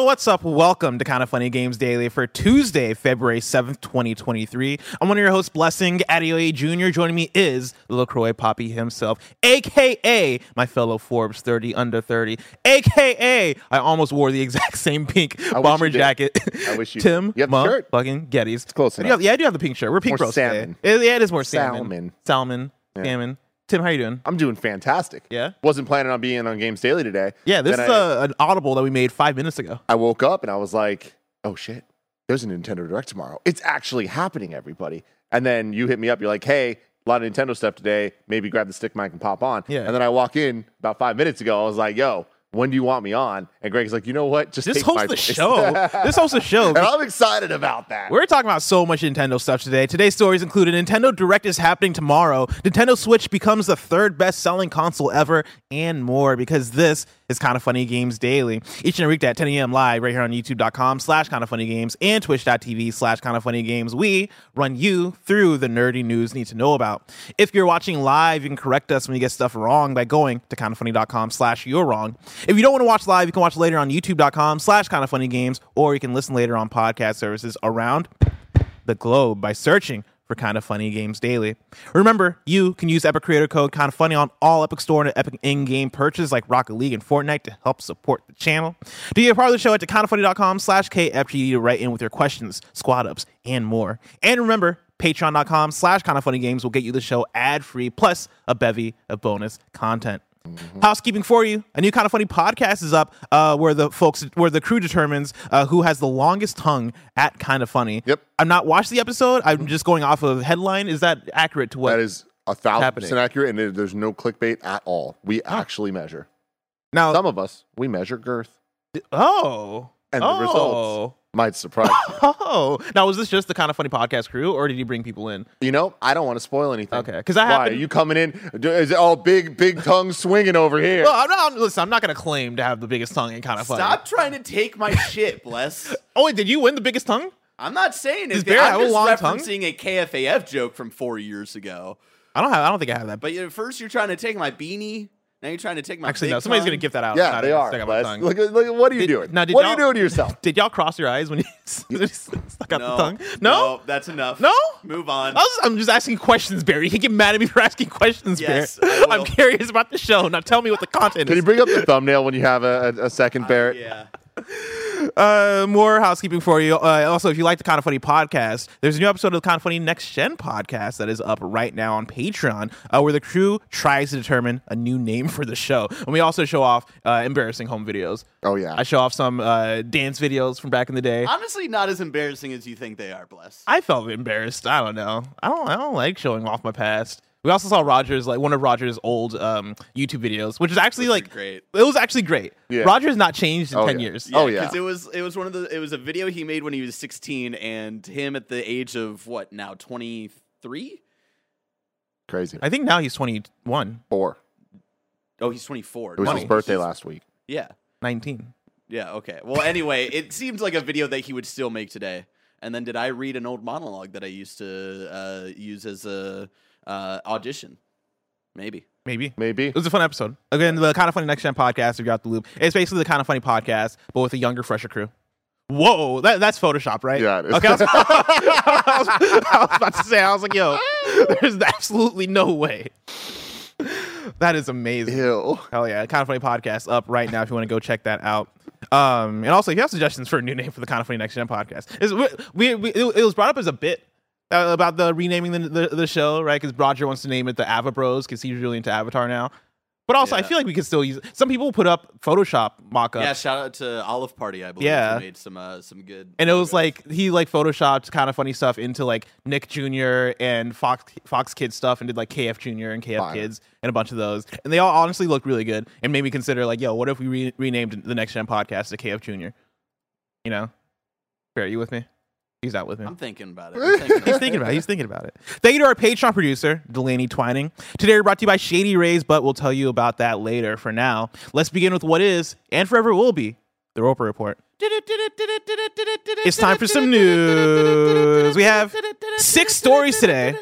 Yo, what's up? Welcome to Kind of Funny Games Daily for Tuesday, February 7th, 2023. I'm one of your hosts, Blessing Adeoye Jr. Joining me is LaCroix Poppy himself, aka my fellow Forbes 30 under 30, aka I almost wore the exact same pink I bomber jacket. I wish you Tim. You have Ma, shirt? fucking Gettys. It's close enough. have- yeah, I do have the pink shirt. We're pink More salmon. today. It- yeah, it is more salmon. Salmon. Salmon. Salmon. Tim, how you doing? I'm doing fantastic. Yeah? Wasn't planning on being on Games Daily today. Yeah, this Then is I, a, an audible that we made five minutes ago. I woke up and I was like, oh shit, there's a Nintendo Direct tomorrow. It's actually happening, everybody. And then you hit me up. You're like, hey, a lot of Nintendo stuff today. Maybe grab the stick mic and pop on. Yeah. And then I walk in about five minutes ago. I was like, yo, when do you want me on? And Greg's like, you know what? Just This hosts the place." show. this hosts the show. and I'm excited about that. We're talking about so much Nintendo stuff today. Today's stories include a Nintendo Direct is happening tomorrow, Nintendo Switch becomes the third best selling console ever, and more because this is Kind of Funny Games Daily. Each and every at 10 a.m. live right here on youtube.com slash kind of funny games and twitch.tv slash kind of funny games. We run you through the nerdy news need to know about. If you're watching live, you can correct us when you get stuff wrong by going to kind of kindoffunny.com slash you're wrong. If you don't want to watch live, you can watch later on youtube.com slash kind of funny games, or you can listen later on podcast services around the globe by searching for Kind of Funny Games Daily. Remember, you can use Epic Creator Code Kind of Funny on all Epic Store and Epic in-game purchases like Rocket League and Fortnite to help support the channel. Do you part of the show, at kindoffunny.com slash KFGD to write in with your questions, squad ups, and more. And remember, patreon.com slash kind of funny games will get you the show ad-free plus a bevy of bonus content. Housekeeping for you. A new kind of funny podcast is up, uh, where the folks, where the crew determines uh, who has the longest tongue at kind of funny. Yep. I'm not watched the episode. I'm just going off of headline. Is that accurate to what? that is a thousand happening? percent accurate, and there's no clickbait at all. We actually measure. now. Some of us, we measure girth. oh, And the oh. results might surprise you. Oh, now was this just the kind of funny podcast crew, or did you bring people in? You know, I don't want to spoil anything. Okay, 'cause I Why, happen- are you coming in? Is it all big, big tongue swinging over here? Well, I'm not. Listen, I'm not going to claim to have the biggest tongue in kind of funny. Stop trying to take my shit, bless. Oh, wait, did you win the biggest tongue? I'm not saying it's. it. Bear I'm have a just long tongue? referencing a KFAF joke from four years ago. I don't have. I don't think I have that. But you know, first you're trying to take my beanie. Now you're trying to take my actually, no. Somebody's tongue. going to give that out. yeah, they are. stick out my Les. Look, look, what are you Did- doing? now, what are y'all- doing to yourself? Did y'all cross your eyes when you stuck out No, the tongue? No. that's enough. No? move on. I was, I'm just asking questions, Barry. You can get mad at me for asking questions, Yes, Barry. I will. I'm curious about the show. Now tell me what the content is. Can you bring up the thumbnail when you have a, a, a second, uh, Barrett? yeah. uh, more housekeeping for you. Uh, also, if you like the Kind of Funny podcast, there's a new episode of the Kind of Funny Next Gen podcast that is up right now on Patreon, uh, where the crew tries to determine a new name for the show. And we also show off uh, embarrassing home videos. Oh yeah. I show off some uh, dance videos from back in the day. Honestly, not as embarrassing as you think they are, bless. I felt embarrassed. I don't know. I don't. I don't like showing off my past. We also saw Rogers like one of Rogers' old um, YouTube videos, which is actually Which like great. It was actually great. Yeah. Roger's not changed in Oh, ten yeah. years. Oh, yeah. because it was it was one of the it was a video he made when he was 16, and him at the age of what now 23. Crazy. I think now he's twenty one. Four. Oh, he's 24. It was No, his birthday he's- last week. Yeah, 19. yeah. Okay. Well, anyway, it seems like a video that he would still make today. And then did I read an old monologue that I used to uh, use as a uh, audition? Maybe. Maybe. Maybe. It was a fun episode. Again, the kind of funny next gen podcast. If you're out the loop, it's basically the kind of funny podcast, but with a younger, fresher crew. Whoa, that, that's Photoshop, right? Yeah, it is. Okay, I was, I was- I was about to say, I was like, yo, there's absolutely no way. That is amazing. Ew. Hell yeah, kind of funny podcast up right now if you want to go check that out. Um, and also if you have suggestions for a new name for the kind of funny next gen podcast, is we, we, it, it was brought up as a bit uh, about the renaming the, the, the show, right? Because Roger wants to name it the Ava Bros because he's really into Avatar now. But also, I feel like we could still use. Some people put up Photoshop mock-ups. Yeah, shout out to Olive Party, I believe. Yeah. made some uh, some good. and it was like he like photoshopped kind of funny stuff into like Nick Jr. and Fox Fox Kids stuff and did like KF Jr. and KF Fire. Kids and a bunch of those. And they all honestly looked really good and made me consider like, yo, what if we re- renamed the next gen podcast to KF Jr. You know, Bear, you with me? He's not with me. I'm thinking about it. I'm thinking He's thinking about it. He's thinking about it. Thank you to our Patreon producer, Delaney Twining. Today we're brought to you by Shady Rays, but we'll tell you about that later. For now, let's begin with what is and forever will be the Roper Report. It's time for some news. We have six stories today.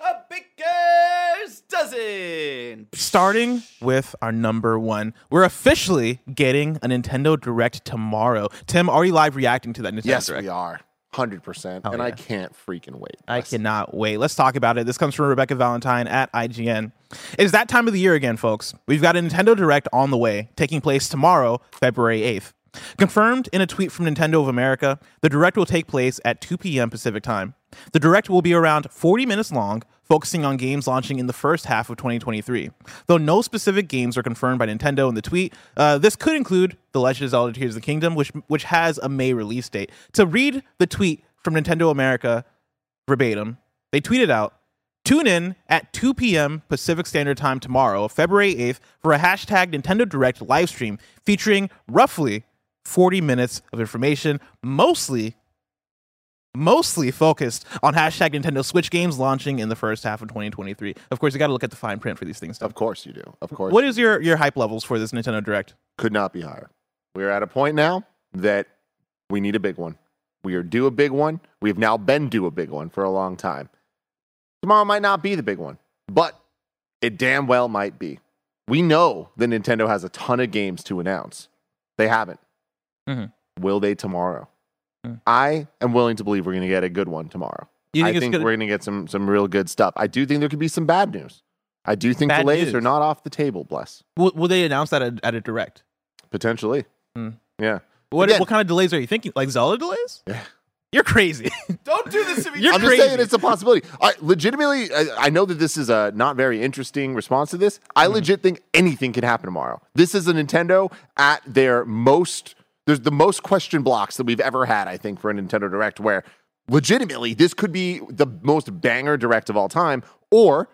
A baker's dozen. Starting with our number one, we're officially getting a Nintendo Direct tomorrow. Tim, are you live reacting to that Nintendo Yes, Direct? we are. 100%. Oh, and I can't freaking wait. I cannot wait. Let's talk about it. This comes from Rebecca Valentine at IGN. It's that time of the year again, folks. We've got a Nintendo Direct on the way, taking place tomorrow, February 8th. Confirmed in a tweet from Nintendo of America, the Direct will take place at 2 p.m. Pacific Time. The Direct will be around 40 minutes long, focusing on games launching in the first half of 2023. Though no specific games are confirmed by Nintendo in the tweet, uh, this could include The Legend of Zelda Tears of the Kingdom, which, which has a May release date. To read the tweet from Nintendo America, verbatim. They tweeted out, tune in at 2 p.m. Pacific Standard Time tomorrow, February 8th, for a hashtag Nintendo Direct live stream featuring roughly 40 minutes of information, mostly mostly focused on hashtag Nintendo Switch games launching in the first half of 2023. Of course, you got to look at the fine print for these things. Of course you do. Of course. What is your your hype levels for this Nintendo Direct? could not be higher. We're at a point now that we need a big one. We are due a big one. We've now been due a big one for a long time. Tomorrow might not be the big one, but it damn well might be. We know that Nintendo has a ton of games to announce. They haven't. Mhm. Will they tomorrow? Mm. I am willing to believe we're going to get a good one tomorrow. You I think it's think gonna- we're going to get some some real good stuff. I do think there could be some bad news. I do think Bad delays news? are not off the table. Bless Will, will they announce that at, at a Direct? potentially. Hmm. Yeah. What Again- what kind of delays are you thinking? Like Zelda delays? Yeah. You're crazy. Don't do this to me. You're I'm crazy. just saying it's a possibility. I legitimately, I, I know that this is a not very interesting response to this. I Mm-hmm. legit think anything can happen tomorrow. This is a Nintendo at their most. There's the most question blocks that we've ever had. I think for a Nintendo Direct, where legitimately this could be the most banger Direct of all time, or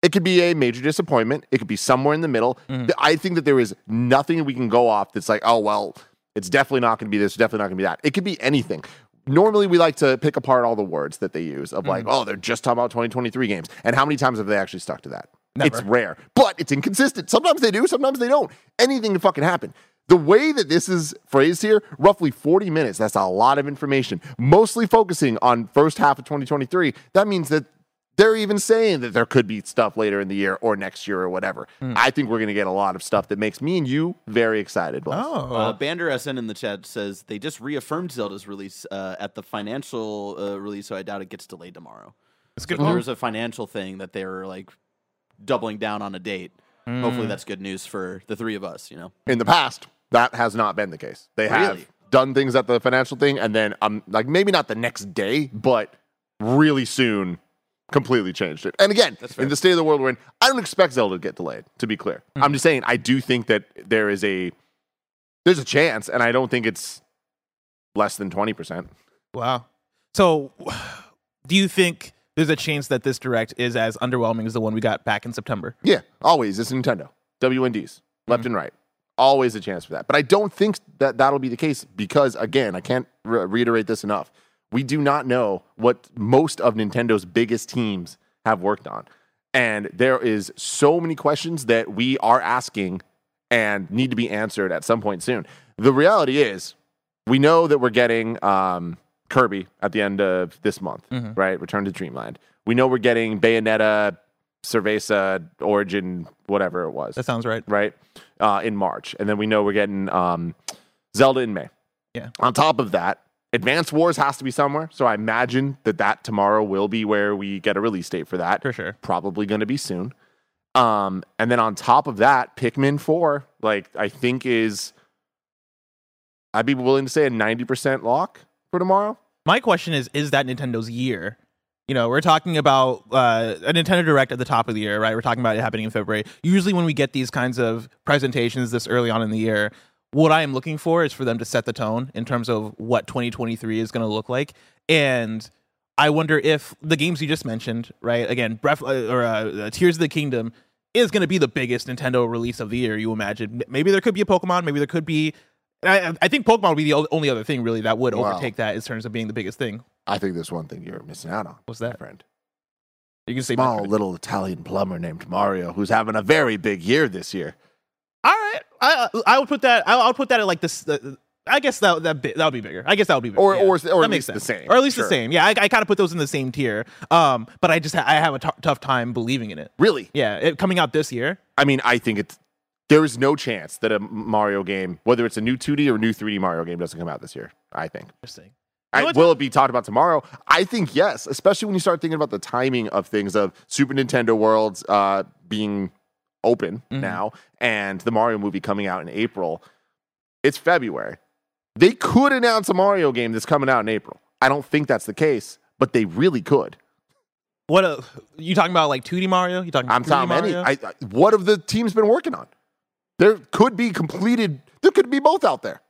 it could be a major disappointment. It could be somewhere in the middle. Mm-hmm. I think that there is nothing we can go off that's like, oh well, it's definitely not going to be this, definitely not going to be that. It could be anything. Normally, we like to pick apart all the words that they use of Mm-hmm. like, oh, they're just talking about 2023 games, and how many times have they actually stuck to that? It's rare, but it's inconsistent. Sometimes they do, sometimes they don't. Anything can fucking happen. The way that this is phrased here, roughly 40 minutes, that's a lot of information, mostly focusing on first half of 2023. That means that they're even saying that there could be stuff later in the year or next year or whatever. Hmm. I think we're going to get a lot of stuff that makes me and you very excited. Bless. oh. Uh, Bander SN in the chat says they just reaffirmed Zelda's release uh, at the financial uh, release, so I doubt it gets delayed tomorrow. It's good. if there was a financial thing that they were like doubling down on a date. Hmm. Hopefully, that's good news for the three of us. You know, In the past, that has not been the case. They have Really? done things at the financial thing, and then um, like maybe not the next day, but really soon, completely changed it. And again, in the state of the world we're in, I don't expect Zelda to get delayed. To be clear, Hmm. I'm just saying I do think that there is a there's a chance, and I don't think it's less than twenty percent. Wow. So, do you think there's a chance that this direct is as underwhelming as the one we got back in September? Yeah, always. It's Nintendo. WNDs, left and right. Always a chance for that. But I don't think that that'll be the case because, again, I can't re- reiterate this enough. We do not know what most of Nintendo's biggest teams have worked on. And there is so many questions that we are asking and need to be answered at some point soon. The reality is, we know that we're getting um, Kirby at the end of this month, Mhm. right? Return to Dreamland. We know we're getting Bayonetta, Cerveza, Origin, whatever it was, That sounds right. right? Uh, in March. And then we know we're getting um, Zelda in May. Yeah. On top of that, Advanced Wars has to be somewhere. So I imagine that that tomorrow will be where we get a release date for that. For sure. Probably going to be soon. Um, and then on top of that, Pikmin 4, like I think is, I'd be willing to say a 90% lock for tomorrow. My question is: Is that Nintendo's year? You know, we're talking about uh, a Nintendo Direct at the top of the year, right? We're talking about it happening in February. Usually, when we get these kinds of presentations this early on in the year, what I am looking for is for them to set the tone in terms of what 2023 is going to look like. And I wonder if the games you just mentioned, right? Again, Breath uh, or uh, Tears of the Kingdom is going to be the biggest Nintendo release of the year. You imagine? Maybe there could be a Pokemon. Maybe there could be. I, I think Pokemon would be the only other thing really that would Wow. overtake that in terms of being the biggest thing. I think there's one thing you're missing out on. What's that? friend? You can say Small little Italian plumber named Mario, who's having a very big year this year. All right, I I would put that. I, I'll put that at like this. Uh, I guess that that bi- that would be bigger. I guess that would be bigger. Or- yeah. or- or That at makes least the same. or at least Sure. the same. Yeah, I, I kind of put those in the same tier. Um, but I just ha- I have a t- tough time believing in it. Really? Yeah, it, coming out this year. I mean, I think it's there is no chance that a Mario game, whether it's a new 2D or new 3D Mario game, doesn't come out this year. I think. Interesting. I, will it be talked about tomorrow? I think yes, especially when you start thinking about the timing of things of Super Nintendo Worlds uh, being open Mhm. now and the Mario movie coming out in April. It's February. They could announce a Mario game that's coming out in April. I don't think that's the case, but they really could. What uh, you talking about? Like 2D Mario? You talking? I'm 3D telling any. Mario? I, I, what have the teams been working on? There could be completed. There could be both out there.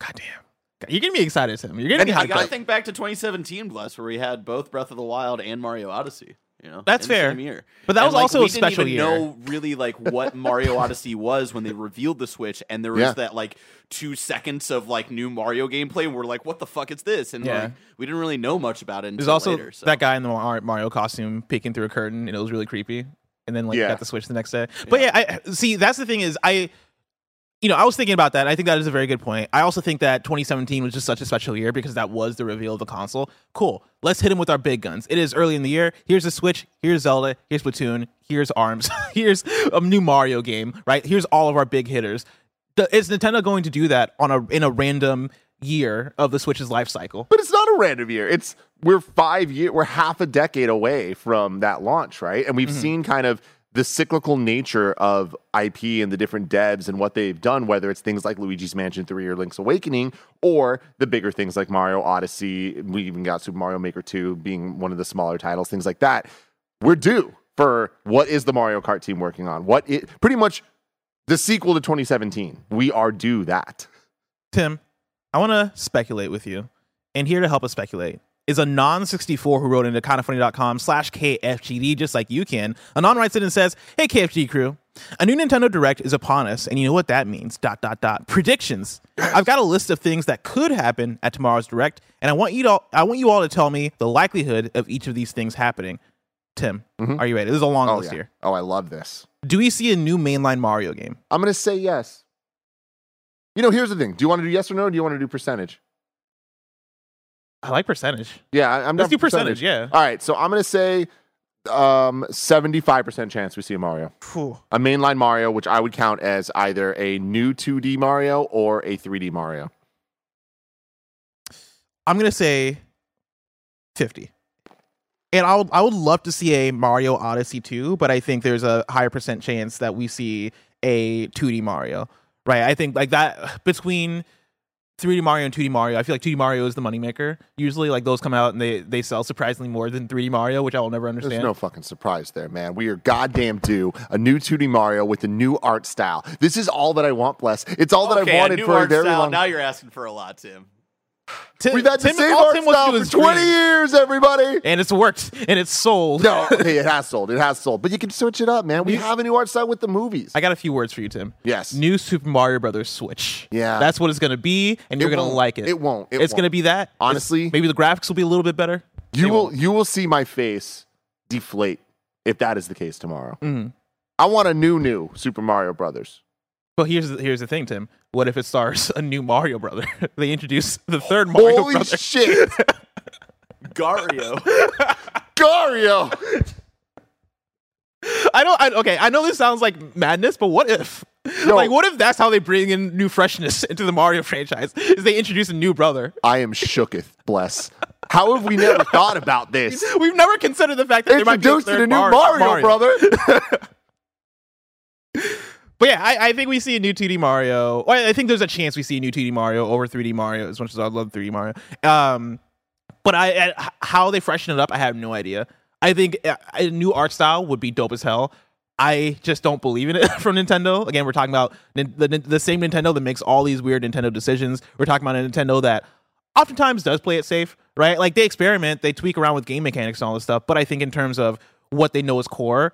God damn. You're getting me excited, Tim. You're getting And me I hyped gotta think back to 2017, Bless, where we had both Breath of the Wild and Mario Odyssey. You know, That's fair. same year. But that And, was like, also we a special didn't year. know really like what Mario Odyssey was when they revealed the Switch, and there was Yeah. that like two seconds of like new Mario gameplay, and we're like, "What the fuck is this?" And Yeah. like we didn't really know much about it. There's Until also later, so. that guy in the Mario costume peeking through a curtain, and it was really creepy. And then like Yeah. got the Switch the next day. But yeah, I see. That's the thing is I. You know, I was thinking about that. I think that is a very good point. I also think that 2017 was just such a special year because that was the reveal of the console. Cool. Let's hit him with our big guns. It is early in the year. Here's the Switch. Here's Zelda. Here's Splatoon. Here's Arms. here's a new Mario game. Right. Here's all of our big hitters. The- Is Nintendo going to do that on a in a random year of the Switch's life cycle? But it's not a random year. It's we're five year, we're half a decade away from that launch, right? And we've mm-hmm. seen kind of the cyclical nature of IP and the different devs and what they've done, whether it's things like Luigi's Mansion 3 or Link's Awakening, or the bigger things like Mario Odyssey. We even got Super Mario Maker 2 being one of the smaller titles, things like that. We're due for what is the Mario Kart team working on? What it pretty much the sequel to 2017. We are due that. Tim, I want to speculate with you. And here to help us speculate is Anon 64 who wrote into kindoffunny.com slash KFGD, just like you can. Anon writes in and says, Hey KFG crew, a new Nintendo Direct is upon us, and you know what that means. Dot dot dot. Predictions. I've got a list of things that could happen at tomorrow's Direct, and I want you to I want you all to tell me the likelihood of each of these things happening. Tim, mm-hmm. are you ready? This is a long Oh list yeah. here. Oh, I love this. Do we see a new mainline Mario game? I'm going to say yes. You know, here's the thing. Do you want to do yes or no? Or do you want to do percentage? I like percentage. Yeah, I- I'm Let's do percentage, yeah. All right, so I'm going to say um, 75% chance we see a Mario. Phew. A mainline Mario, which I would count as either a new 2D Mario or a 3D Mario. I'm gonna say fifty. And I would I would love to see a Mario Odyssey 2, but I think there's a higher percent chance that we see a 2D Mario. Right? I think like that between 3D Mario and 2D Mario, I feel like 2D Mario is the moneymaker. Usually like those come out and they they sell surprisingly more than 3D Mario, which I will never understand. There's no fucking surprise there, man. We are goddamn due a new 2D Mario with a new art style. This is all that I want, bless. It's all that okay, I a wanted new for a art very style. long Now you're asking for a lot, Tim. Tim, We've had the same art Tim style for 20 dream. years, everybody. And it's worked and it's sold. No, okay, it has sold. It has sold. But you can switch it up, man. We have a new art style with the movies. I got a few words for you, Tim. Yes. New Super Mario Brothers Switch. Yeah. That's what it's going to be, and you're going to like it. It won't. It it's going to be that. It's- Honestly- maybe the graphics will be a little bit better. You They will won't. you will see my face deflate if that is the case tomorrow. Mhm. I want a new new Super Mario Brothers. But here's the, here's the thing, Tim. What if it stars a new Mario brother? they introduce the third Mario Holy brother. shit. Gario. Gario. I don't. I, okay, I know this sounds like madness, but what if? No. Like, what if that's how they bring in new freshness into the Mario franchise? Is they introduce a new brother? I am shooketh, bless. How have we never thought about this? We've never considered the fact that there might be a Introduced third the new Mar- Mario, brother. But yeah, I, I think we see a new 2D Mario. I think there's a chance we see a new 2D Mario over 3D Mario as much as I love 3D Mario. Um, but I, I how they freshen it up, I have no idea. I think a, a new art style would be dope as hell. I just don't believe in it from Nintendo. Again, we're talking about nin- the, the same Nintendo that makes all these weird Nintendo decisions. We're talking about a Nintendo that oftentimes does play it safe, right? Like they experiment, they tweak around with game mechanics and all this stuff. But I think in terms of what they know is core,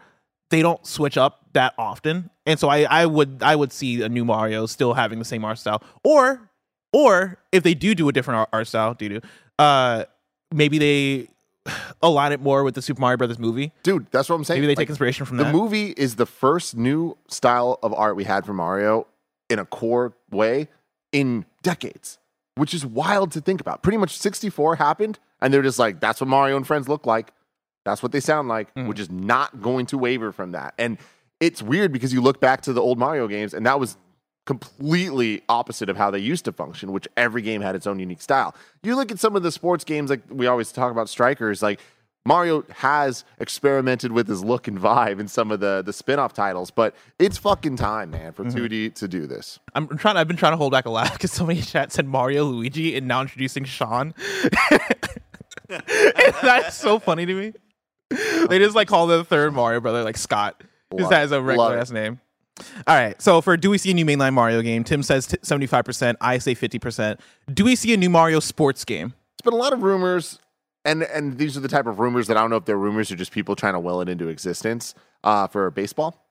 they don't switch up that often. And so I, I would I would see a new Mario still having the same art style. Or or if they do do a different art, style, do do, uh, maybe they align it more with the Super Mario Brothers movie. Dude, that's what I'm saying. Maybe they Like, take inspiration from the that. movie is the first new style of art we had for Mario in a core way in decades, which is wild to think about. Pretty much 64 happened, and they're just like, that's what Mario and friends look like. That's what they sound like, Mm. which is not going to waver from that. And it's weird because you look back to the old Mario games, and that was completely opposite of how they used to function, which every game had its own unique style. You look at some of the sports games, like we always talk about strikers, like Mario has experimented with his look and vibe in some of the the spin-off titles, but it's fucking time, man, for 2D to do this. I'm trying. I've been trying to hold back a laugh because somebody in chat said Mario Luigi and now introducing Sean. That's so funny to me. They just like call the third Mario brother like Scott, because Love- that is a regular love ass name. All right. So for do we see a new mainline Mario game? Tim says seventy five percent. I say fifty percent. Do we see a new Mario sports game? It's been a lot of rumors, and and these are the type of rumors that I don't know if they're rumors or just people trying to will it into existence uh, for baseball.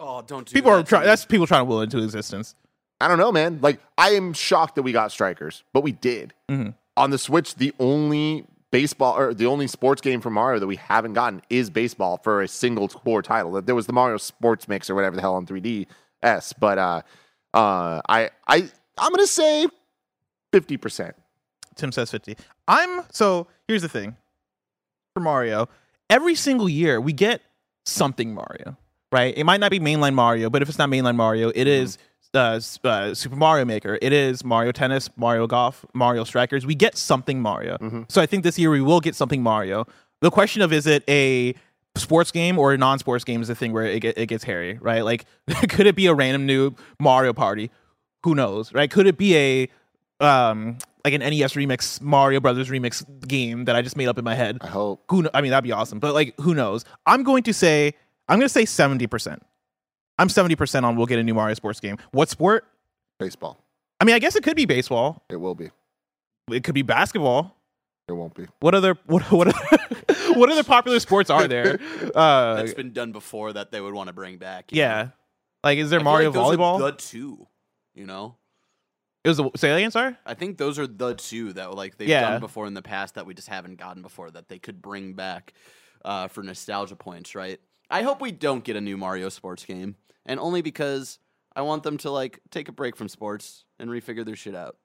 Oh, don't do People that are trying. That's people trying to will it into existence. I don't know, man. Like I am shocked that we got strikers, but we did. Mhm. On the Switch, the only baseball or the only sports game from Mario that we haven't gotten is baseball for a single core title. There was the Mario Sports Mix or whatever the hell on 3DS, but uh, uh, I I I'm gonna say fifty percent. Tim says 50. I'm so here's the thing for Mario. Every single year we get something Mario, right? It might not be mainline Mario, but if it's not mainline Mario, it is uh, uh, Super Mario Maker. It is Mario Tennis, Mario Golf, Mario Strikers. We get something Mario. So I think this year we will get something Mario. The question of is it a sports game or a non-sports game is the thing where it, get, it gets hairy, right? Like, could it be a random new Mario Party? Who knows, right? Could it be a um like an NES remix Mario Brothers remix game that I just made up in my head? I hope Who I mean that'd be awesome, but like who knows? I'm going to say I'm going to say 70%. I'm 70% on we'll get a new Mario sports game. What sport? baseball. I mean, I guess it could be baseball. It will be. It could be basketball. It won't be. What other what what other, what other popular sports are there? Uh That's been done before that they would want to bring back. you know? yeah. Like is there I feel Mario like those are volleyball? the two, you know. it was a, say that again, sorry? I think those are the two that like they've Yeah. done before in the past that we just haven't gotten before that they could bring back uh, for nostalgia points, right? I hope we don't get a new Mario sports game, and only because I want them to like take a break from sports and refigure their shit out.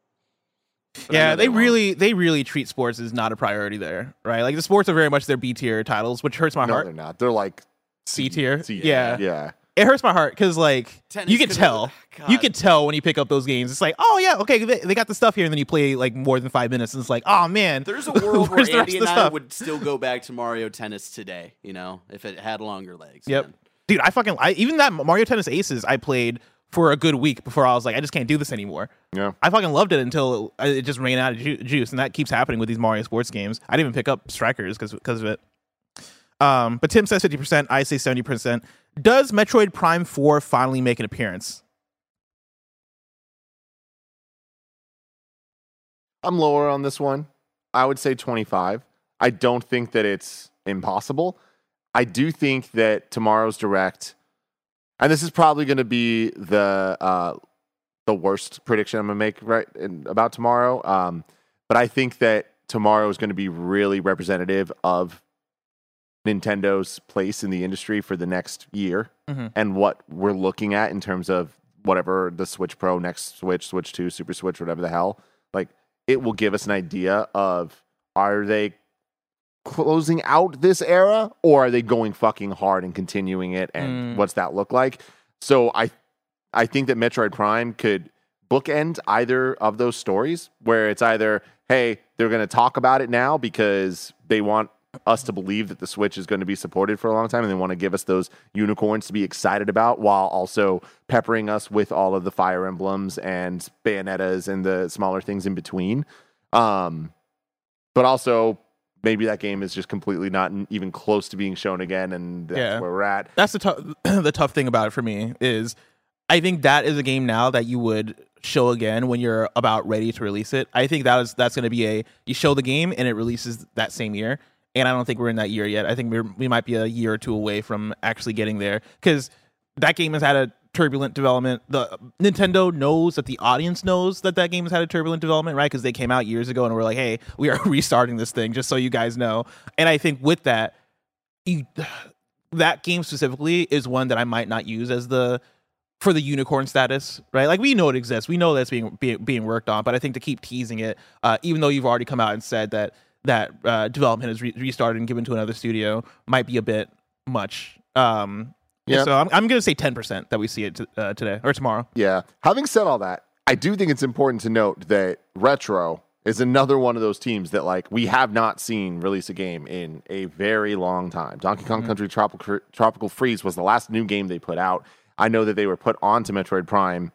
But yeah, know they, really they really treat sports as not a priority there, right? Like the sports are very much their B tier titles, which hurts my no, heart. they're not. They're like C tier. C- Yeah. yeah. It hurts my heart because like Tennis you can could've- tell. You can tell when you pick up those games. It's like, oh yeah, okay, they, they got the stuff here, and then you play like more than five minutes, and it's like, oh man, There's a world where where's the rest Andy of the and I would still go back to Mario Tennis today, you know, if it had longer legs. Yep. man. Dude, I fucking I, even that Mario Tennis Aces I played for a good week before I was like, I just can't do this anymore. Yeah. I fucking loved it until it, it just ran out of ju- juice, and that keeps happening with these Mario sports games. I didn't even pick up Strikers because because of it. Um, but Tim says fifty percent. I say seventy percent. Does Metroid Prime Four finally make an appearance? I'm lower on this one. I would say 25. I don't think that it's impossible. I do think that tomorrow's direct, and this is probably going to be the uh, the worst prediction I'm going to make right in, about tomorrow. Um, but I think that tomorrow is going to be really representative of Nintendo's place in the industry for the next year Mhm. and what we're looking at in terms of whatever the Switch Pro, next Switch, Switch 2, Super Switch, whatever the hell. Like it will give us an idea of are they closing out this era or are they going fucking hard and continuing it and Mm. what's that look like? So I I think that Metroid Prime could bookend either of those stories where it's either hey, they're going to talk about it now because they want us to believe that the Switch is going to be supported for a long time and they want to give us those unicorns to be excited about while also peppering us with all of the fire emblems and bayonettas and the smaller things in between. Um but also maybe that game is just completely not even close to being shown again, and that's Yeah. where we're at. That's the tough the tough thing about it for me is I think that is a game now that you would show again when you're about ready to release it. I think that is that's going to be a you show the game and it releases that same year. And I don't think we're in that year yet. I think we're, we might be a year or two away from actually getting there because that game has had a turbulent development. The Nintendo knows that the audience knows that that game has had a turbulent development, right? Because they came out years ago and were like, "Hey, we are restarting this thing," just so you guys know. And I think with that, you that game specifically is one that I might not use as the for the unicorn status, right? Like we know it exists, we know that's being being, being worked on, but I think to keep teasing it, uh, even though you've already come out and said that that uh, development is re- restarted and given to another studio, might be a bit much. Um, yeah. So I'm, I'm going to say 10% that we see it t- uh, today or tomorrow. Yeah. Having said all that, I do think it's important to note that Retro is another one of those teams that like we have not seen release a game in a very long time. Donkey Kong Mm-hmm. Country Tropical Tropical Freeze was the last new game they put out. I know that they were put onto Metroid Prime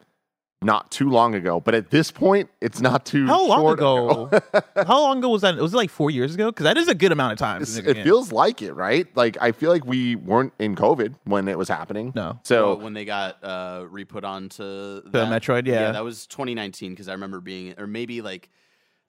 not too long ago, but at this point, it's not too How long short ago? how long ago was that? Was it like four years ago? Because that is a good amount of time. It came. feels like it, right? Like I feel like we weren't in COVID when it was happening. No. So Oh, when they got uh, re-put onto the Metroid, yeah. that was 2019 because I remember being, or maybe like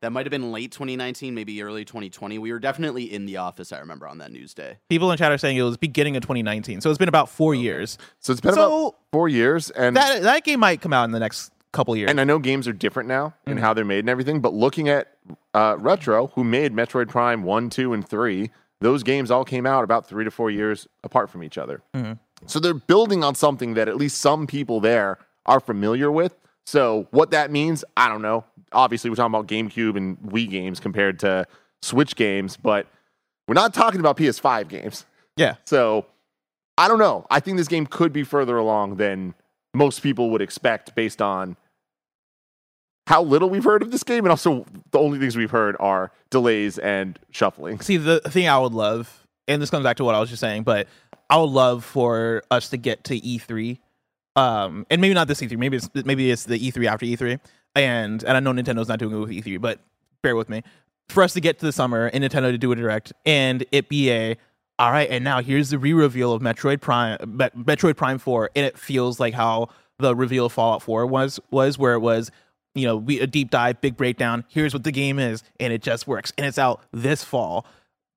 that might have been late 2019, maybe early 2020. We were definitely in the office. I remember on that news day. People in chat are saying it was beginning of 2019, so it's been about four years. so it's been So- about four years, and That that game might come out in the next couple years. And I know games are different now Mm-hmm. in how they're made and everything, but looking at uh, Retro, who made Metroid Prime 1, 2, and 3, those games all came out about three to four years apart from each other. Mm-hmm. So they're building on something that at least some people there are familiar with. So what that means, I don't know. Obviously, we're talking about GameCube and Wii games compared to Switch games, but we're not talking about PS5 games. yeah. So I don't know. I think this game could be further along than most people would expect based on how little we've heard of this game. And also, the only things we've heard are delays and shuffling. See, the thing I would love, and this comes back to what I was just saying, but I would love for us to get to E3, um, and maybe not this E3, maybe it's maybe it's the E3 after E3, and and I know Nintendo's not doing it with E3, but bear with me. For us to get to the summer and Nintendo to do a direct, and it be a all right, and now here's the re-reveal of Metroid Prime, Metroid Prime Four, and it feels like how the reveal of Fallout Four was was where it was you know, we a deep dive, big breakdown. Here's what the game is, and it just works, and it's out this fall.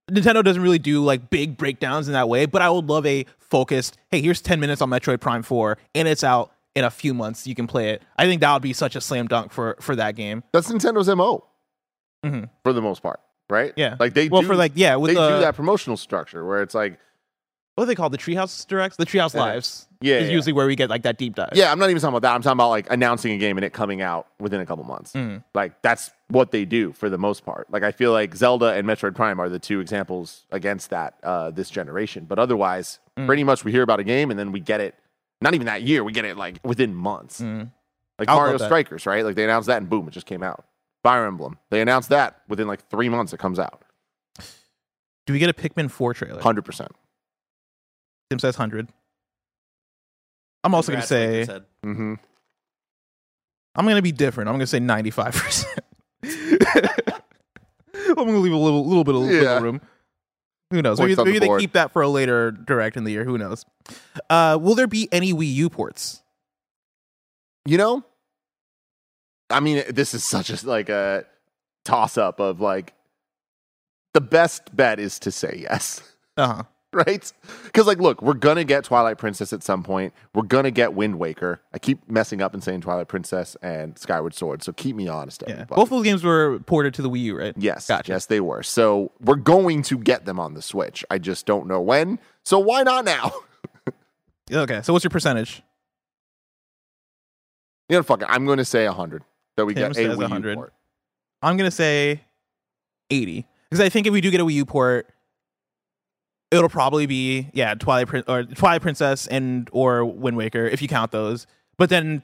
Nintendo doesn't really do like big breakdowns in that way, but I would love a focused. Hey, here's 10 minutes on Metroid Prime 4, and it's out in a few months. You can play it. I think that would be such a slam dunk for for that game. That's Nintendo's MO Mhm. for the most part, right? Yeah. Like they Well, do, for like yeah, with they the do that promotional structure where it's like, what do they call the Treehouse Directs? The Treehouse Yeah. Lives. Yeah, is yeah. usually where we get like that deep dive. yeah, I'm not even talking about that. I'm talking about like announcing a game and it coming out within a couple months. Mm. Like that's what they do for the most part. Like I feel like Zelda and Metroid Prime are the two examples against that uh, this generation. But otherwise, Mm. pretty much we hear about a game and then we get it. Not even that year, we get it like within months. Mm. Like I'll Mario. Strikers, right? Like they announced that and boom, it just came out. Fire Emblem, they announced that within like three months it comes out. Do we get a Pikmin 4 trailer? Hundred percent. Tim says 100. I'm also going to Congrats, like you say. Mm-hmm. I'm going to be different. I'm going to say 95%. I'm going to leave a little little bit of Yeah. wiggle room. Who knows? Maybe, on the they board. keep that for a later direct in the year. Who knows? Uh, will there be any Wii U ports? You know, I mean, this is such a like a toss up of like the best bet is to say yes. Uh huh. right? Because, like, look, we're gonna get Twilight Princess at some point. We're gonna get Wind Waker. I keep messing up and saying Twilight Princess and Skyward Sword, so keep me honest, Yeah. everybody. Both of those games were ported to the Wii U, right? yes, Gotcha. yes, they were. So we're going to get them on the Switch. I just don't know when. So why not now? Okay. So what's your percentage? you know, fuck it. I'm going to say hundred that we Tim get a Wii U port. I'm going to say 80 because I think if we do get a Wii U port, it'll probably be yeah Twilight Prin- or Twilight Princess and or Wind Waker if you count those. But then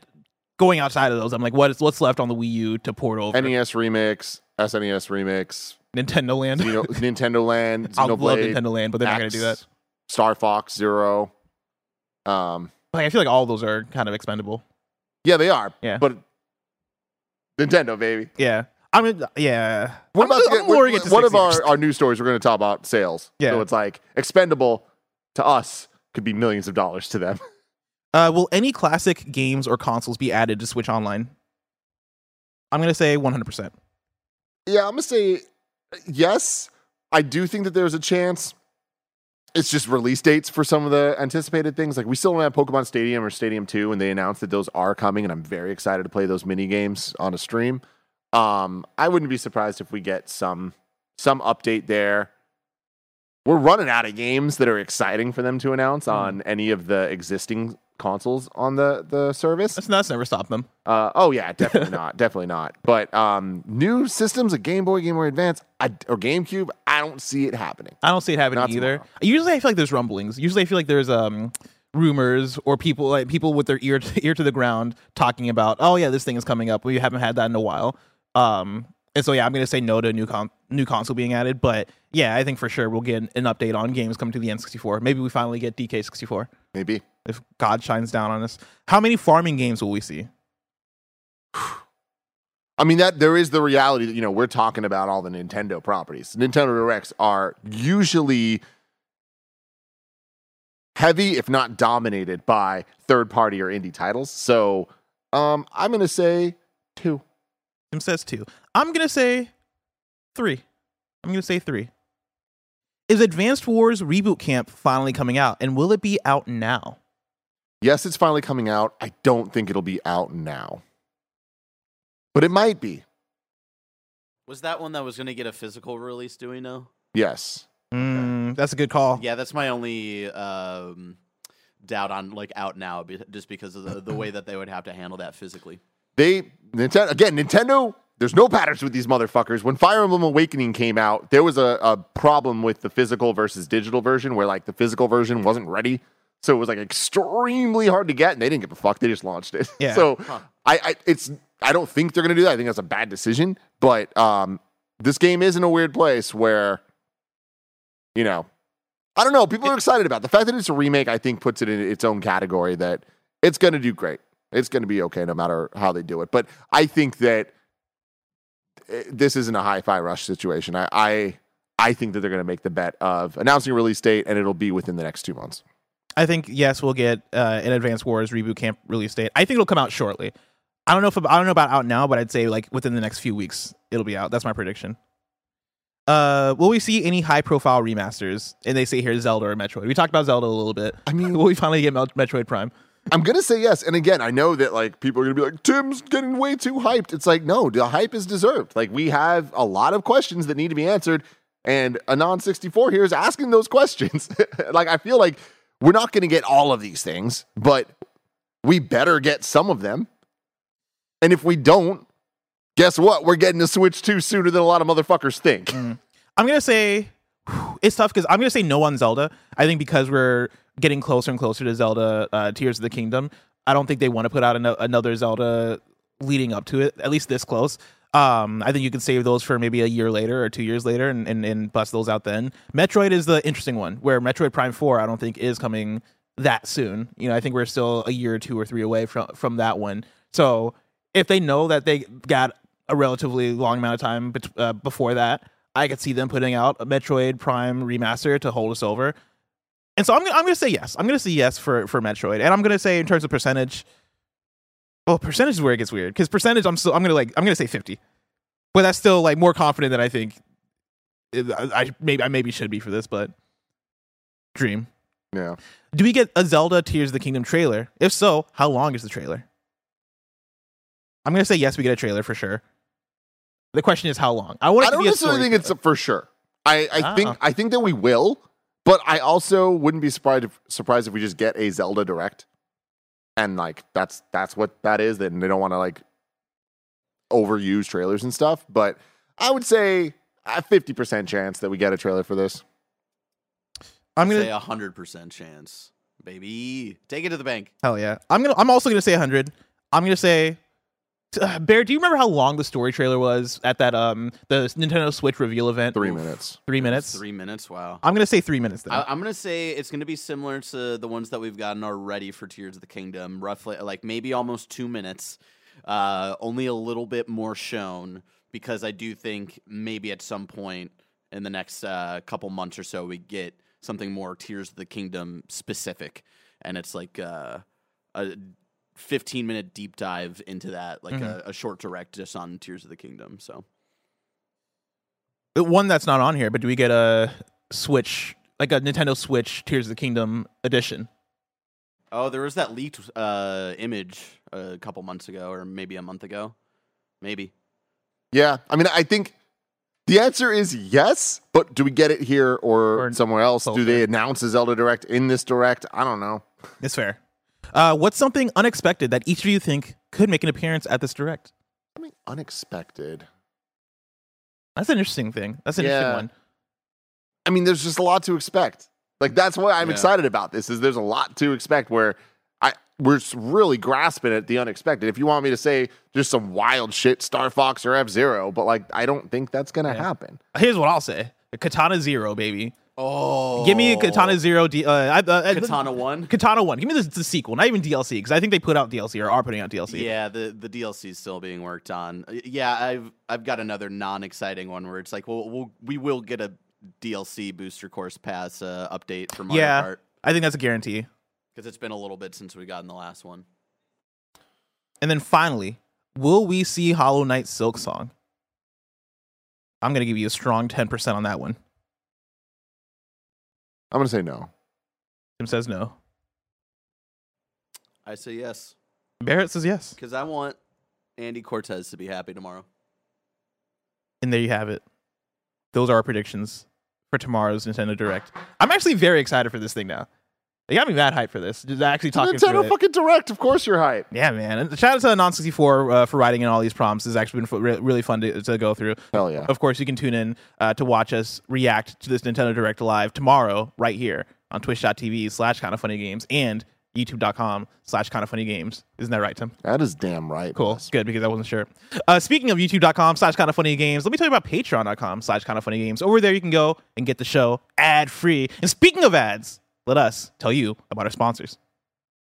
going outside of those, I'm like, what is what's left on the Wii U to port over? NES remix, SNES remix, Nintendo Land. Nintendo Land, I love Nintendo Land, but they're not going to do that. Star Fox Zero. Um, Like, I feel like all those are kind of expendable. yeah, they are. Yeah. but Nintendo, baby. Yeah. I'm gonna, yeah. I'm, about to I'm get one, of 60. our, our news stories. We're going to talk about sales. Yeah. So it's like expendable to us could be millions of dollars to them. Uh, will any classic games or consoles be added to Switch Online? I'm gonna say 100. percent Yeah, I'm gonna say yes. I do think that there's a chance. It's just release dates for some of the anticipated things. Like we still don't have Pokemon Stadium or Stadium 2, and they announced that those are coming, and I'm very excited to play those mini games on a stream. Um, I wouldn't be surprised if we get some some update there. We're running out of games that are exciting for them to announce on any of the existing consoles on the the service. That's that's never stopped them. Uh, oh yeah, definitely not, definitely not. But um, new systems, a Game Boy, Game Boy Advance, I, or GameCube, I don't see it happening. I don't see it happening Not either. tomorrow. Usually, I feel like there's rumblings. Usually, I feel like there's um rumors or people like people with their ear to, ear to the ground talking about, oh yeah, this thing is coming up. We haven't had that in a while. Um, and so yeah, I'm gonna say no to a new con- new console being added. But yeah, I think for sure we'll get an update on games coming to the N64. Maybe we finally get DK64 Maybe. if God shines down on us. How many farming games will we see? I mean that there is the reality that you know we're talking about all the Nintendo properties. Nintendo Directs are usually heavy, if not dominated, by third party or indie titles. So um, I'm gonna say two. Tim says two. I'm gonna say three. I'm gonna say three. Is Advanced Wars Reboot Camp finally coming out, and will it be out now? Yes, it's finally coming out. I don't think it'll be out now, but it might be. Was that one that was going to get a physical release? Do we know? Yes. Mm, that's a good call. Yeah, that's my only um, doubt on like out now, just because of the, the way that they would have to handle that physically. They Nintendo again Nintendo there's no patterns with these motherfuckers. When fire emblem awakening came out there was a, a problem with the physical versus digital version where like the physical version wasn't ready. So it was like extremely hard to get and they didn't give a fuck. They just launched it. Yeah. so I, I it's i don't think they're gonna do that. I think that's a bad decision. But um this game is in a weird place where you know i don't know. People are excited about it. the fact that it's a remake i think puts it in its own category that it's gonna do great it's going to be okay no matter how they do it. But I think that eh, this isn't a hi-fi rush situation. I I, I think that they're going to make the bet of announcing a release date and it'll be within the next two months. I think yes, we'll get uh, an Advanced Wars Reboot Camp release date. I think it'll come out shortly. I don't know if I don't know about out now, but I'd say like within the next few weeks it'll be out. That's my prediction. Uh, will we see any high profile remasters? And they say here Zelda or Metroid. We talked about Zelda a little bit. I mean, will we finally get Metroid Prime? I'm to say yes. And again, I know that like people are to be like Tim's getting way too hyped. It's like no, the hype is deserved. Like we have a lot of questions that need to be answered and Anon 64 here is asking those questions. like I feel like we're not to get all of these things, but we better get some of them. And if we don't, guess what? We're getting a Switch 2 sooner than a lot of motherfuckers think. Mm. I'm gonna say it's tough because I'm gonna say no on Zelda. I think because we're getting closer and closer to Zelda uh, Tears of the Kingdom, I don't think they want to put out ano- another Zelda leading up to it, at least this close. Um, I think you could save those for maybe a year later or two years later and, and, and bust those out then. Metroid is the interesting one, where Metroid Prime 4, I don't think is coming that soon. You know, I think we're still a year or two or three away from, from that one. So if they know that they got a relatively long amount of time bet- uh, before that, I could see them putting out a Metroid Prime remaster to hold us over. And so I'm gonna, I'm gonna say yes. I'm gonna say yes for for Metroid, and I'm gonna say in terms of percentage. Well, percentage is where it gets weird because percentage I'm still I'm gonna like I'm gonna say 50, but that's still like more confident than I think. Eh, I, I maybe I maybe should be for this, but dream. Yeah. Do we get a Zelda Tears of the Kingdom trailer? If so, how long is the trailer? I'm gonna say yes. We get a trailer for sure. The question is how long. I want. I don't be necessarily think it's a for sure. I, I Ah. think I think that we will, but I also wouldn't be surprised if, surprised if we just get a Zelda direct, and like that's that's what that is. Then they don't want to like overuse trailers and stuff. But I would say a fifty percent chance that we get a trailer for this. I'm gonna say a hundred percent chance, baby. Take it to the bank. Hell yeah. I'm gonna. I'm also gonna say 100. I'm gonna say. Uh, Bear, do you remember how long the story trailer was at that um the Nintendo Switch reveal event? Three minutes. Three minutes. Three minutes. Wow. I'm gonna say three minutes then. I, I'm gonna say it's gonna be similar to the ones that we've gotten already for Tears of the Kingdom, roughly like maybe almost two minutes. Uh, only a little bit more shown, because I do think maybe at some point in the next uh, couple months or so we get something more Tears of the Kingdom specific, and it's like uh, a 15 minute deep dive into that, like a, a short direct just on Tears of the Kingdom. So Uh, One that's not on here, but do we get a Switch, like a Nintendo Switch Tears of the Kingdom edition? Oh, there was that leaked uh, image a couple months ago, or maybe a month ago. Maybe. Yeah, I mean, I think the answer is yes, but do we get it here or, Or somewhere else? Do they announce a Zelda Direct in this Direct? I don't know. It's fair. Uh, what's something unexpected that each of you think could make an appearance at this direct? Something unexpected. That's an interesting thing. That's an interesting one. I mean, there's just a lot to expect. Like that's why I'm Yeah. excited about this. Is there's a lot to expect where I we're really grasping at the unexpected. If you want me to say just some wild shit, Star Fox or F Zero, but like I don't think that's gonna happen. Here's what I'll say: Katana Zero, baby. Oh, Give me a Katana Zero. D- uh, I- uh, uh, Katana One. Katana One. Give me the, the sequel, not even DLC, because I think they put out DLC or are putting out DLC. Yeah, the the DLC is still being worked on. Uh, Yeah, I've I've got another non-exciting one where it's like, well, we'll we will get a DLC booster course pass uh, update for Mario Yeah. Kart I think that's a guarantee. because it's been a little bit since we got in the last one. And then finally, will we see Hollow Knight Silksong? I'm gonna give you a strong ten percent on that one. I'm gonna say no. Tim says no. I say yes Barrett says yes. because I want Andy Cortez to be happy tomorrow. And there you have it. Those are our predictions for tomorrow's Nintendo Direct. I'm actually very excited for this thing now. They got me mad hype for this. Just actually talking through Nintendo it. fucking Direct. Of course you're hype. Yeah, man. And shout out to Anon 64 uh, for writing in all these prompts. It's actually been fu- re- really fun to, to go through. Hell yeah. Of course, you can tune in uh, to watch us react to this Nintendo Direct live tomorrow, right here on twitch.tv slash kind of funny games and youtube.com slash kind of funny games. Isn't that right, Tim? That is damn right. Cool. boss. Good, because I wasn't sure. Uh, speaking of youtube.com slash kind of funny games, let me tell you about patreon.com slash kind of funny games. Over there, you can go and get the show ad free. And speaking of ads, let us tell you about our sponsors.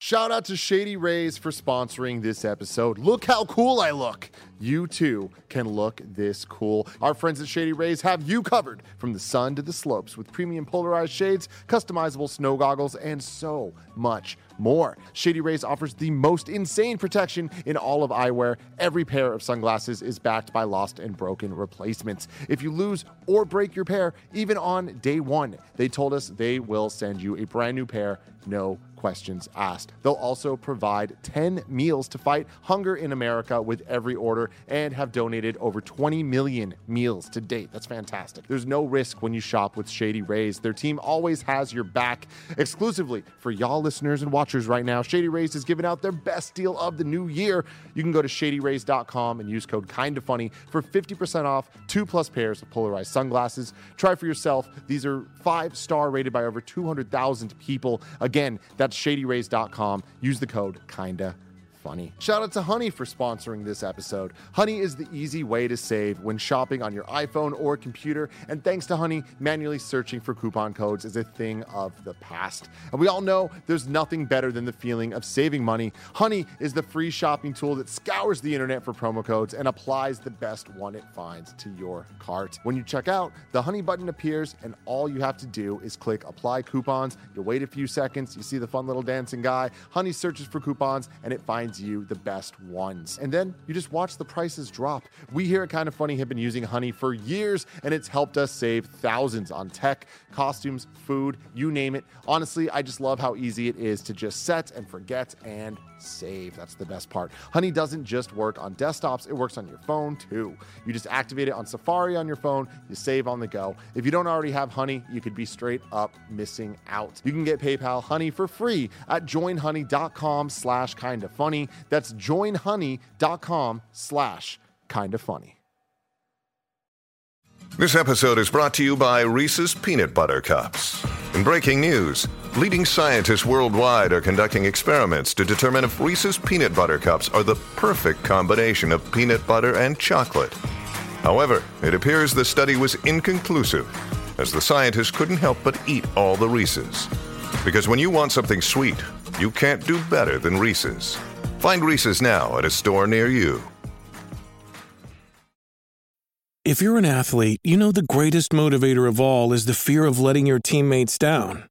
Shout out to Shady Rays for sponsoring this episode. Look how cool I look. You too can look this cool. Our friends at Shady Rays have you covered from the sun to the slopes with premium polarized shades, customizable snow goggles, and so much more. Shady Rays offers the most insane protection in all of eyewear. Every pair of sunglasses is backed by lost and broken replacements. If you lose or break your pair, even on day one, they told us they will send you a brand new pair, no questions asked. They'll also provide 10 meals to fight hunger in America with every order and have donated over 20 million meals to date. That's fantastic. There's no risk when you shop with Shady Rays. Their team always has your back. Exclusively for y'all listeners and watchers right now, Shady Rays is giving out their best deal of the new year. You can go to shadyrays.com and use code kinda funny for 50% off two plus pairs of polarized sunglasses. Try for yourself. These are five star rated by over 200,000 people. Again, that's shadyrays.com. Use the code kinda funny. Shout out to Honey for sponsoring this episode. Honey is the easy way to save when shopping on your iPhone or computer, and thanks to Honey, manually searching for coupon codes is a thing of the past. And we all know there's nothing better than the feeling of saving money. Honey is the free shopping tool that scours the internet for promo codes and applies the best one it finds to your cart. When you check out, the Honey button appears, and all you have to do is click apply coupons. You wait a few seconds, you see the fun little dancing guy. Honey searches for coupons, and it finds you the best ones. And then you just watch the prices drop. We here at Kind of Funny have been using Honey for years, and it's helped us save thousands on tech, costumes, food, you name it. Honestly, I just love how easy it is to just set and forget and save. That's the best part. Honey doesn't just work on desktops, it works on your phone too. You just activate it on Safari on your phone, you save on the go. If you don't already have Honey, you could be straight up missing out. You can get PayPal Honey for free at joinhoney.com slash kinda funny. That's joinhoney.com slash kinda funny. This episode is brought to you by Reese's Peanut Butter Cups. In breaking news, leading scientists worldwide are conducting experiments to determine if Reese's Peanut Butter Cups are the perfect combination of peanut butter and chocolate. However, it appears the study was inconclusive, as the scientists couldn't help but eat all the Reese's. Because when you want something sweet, you can't do better than Reese's. Find Reese's now at a store near you. If you're an athlete, you know the greatest motivator of all is the fear of letting your teammates down.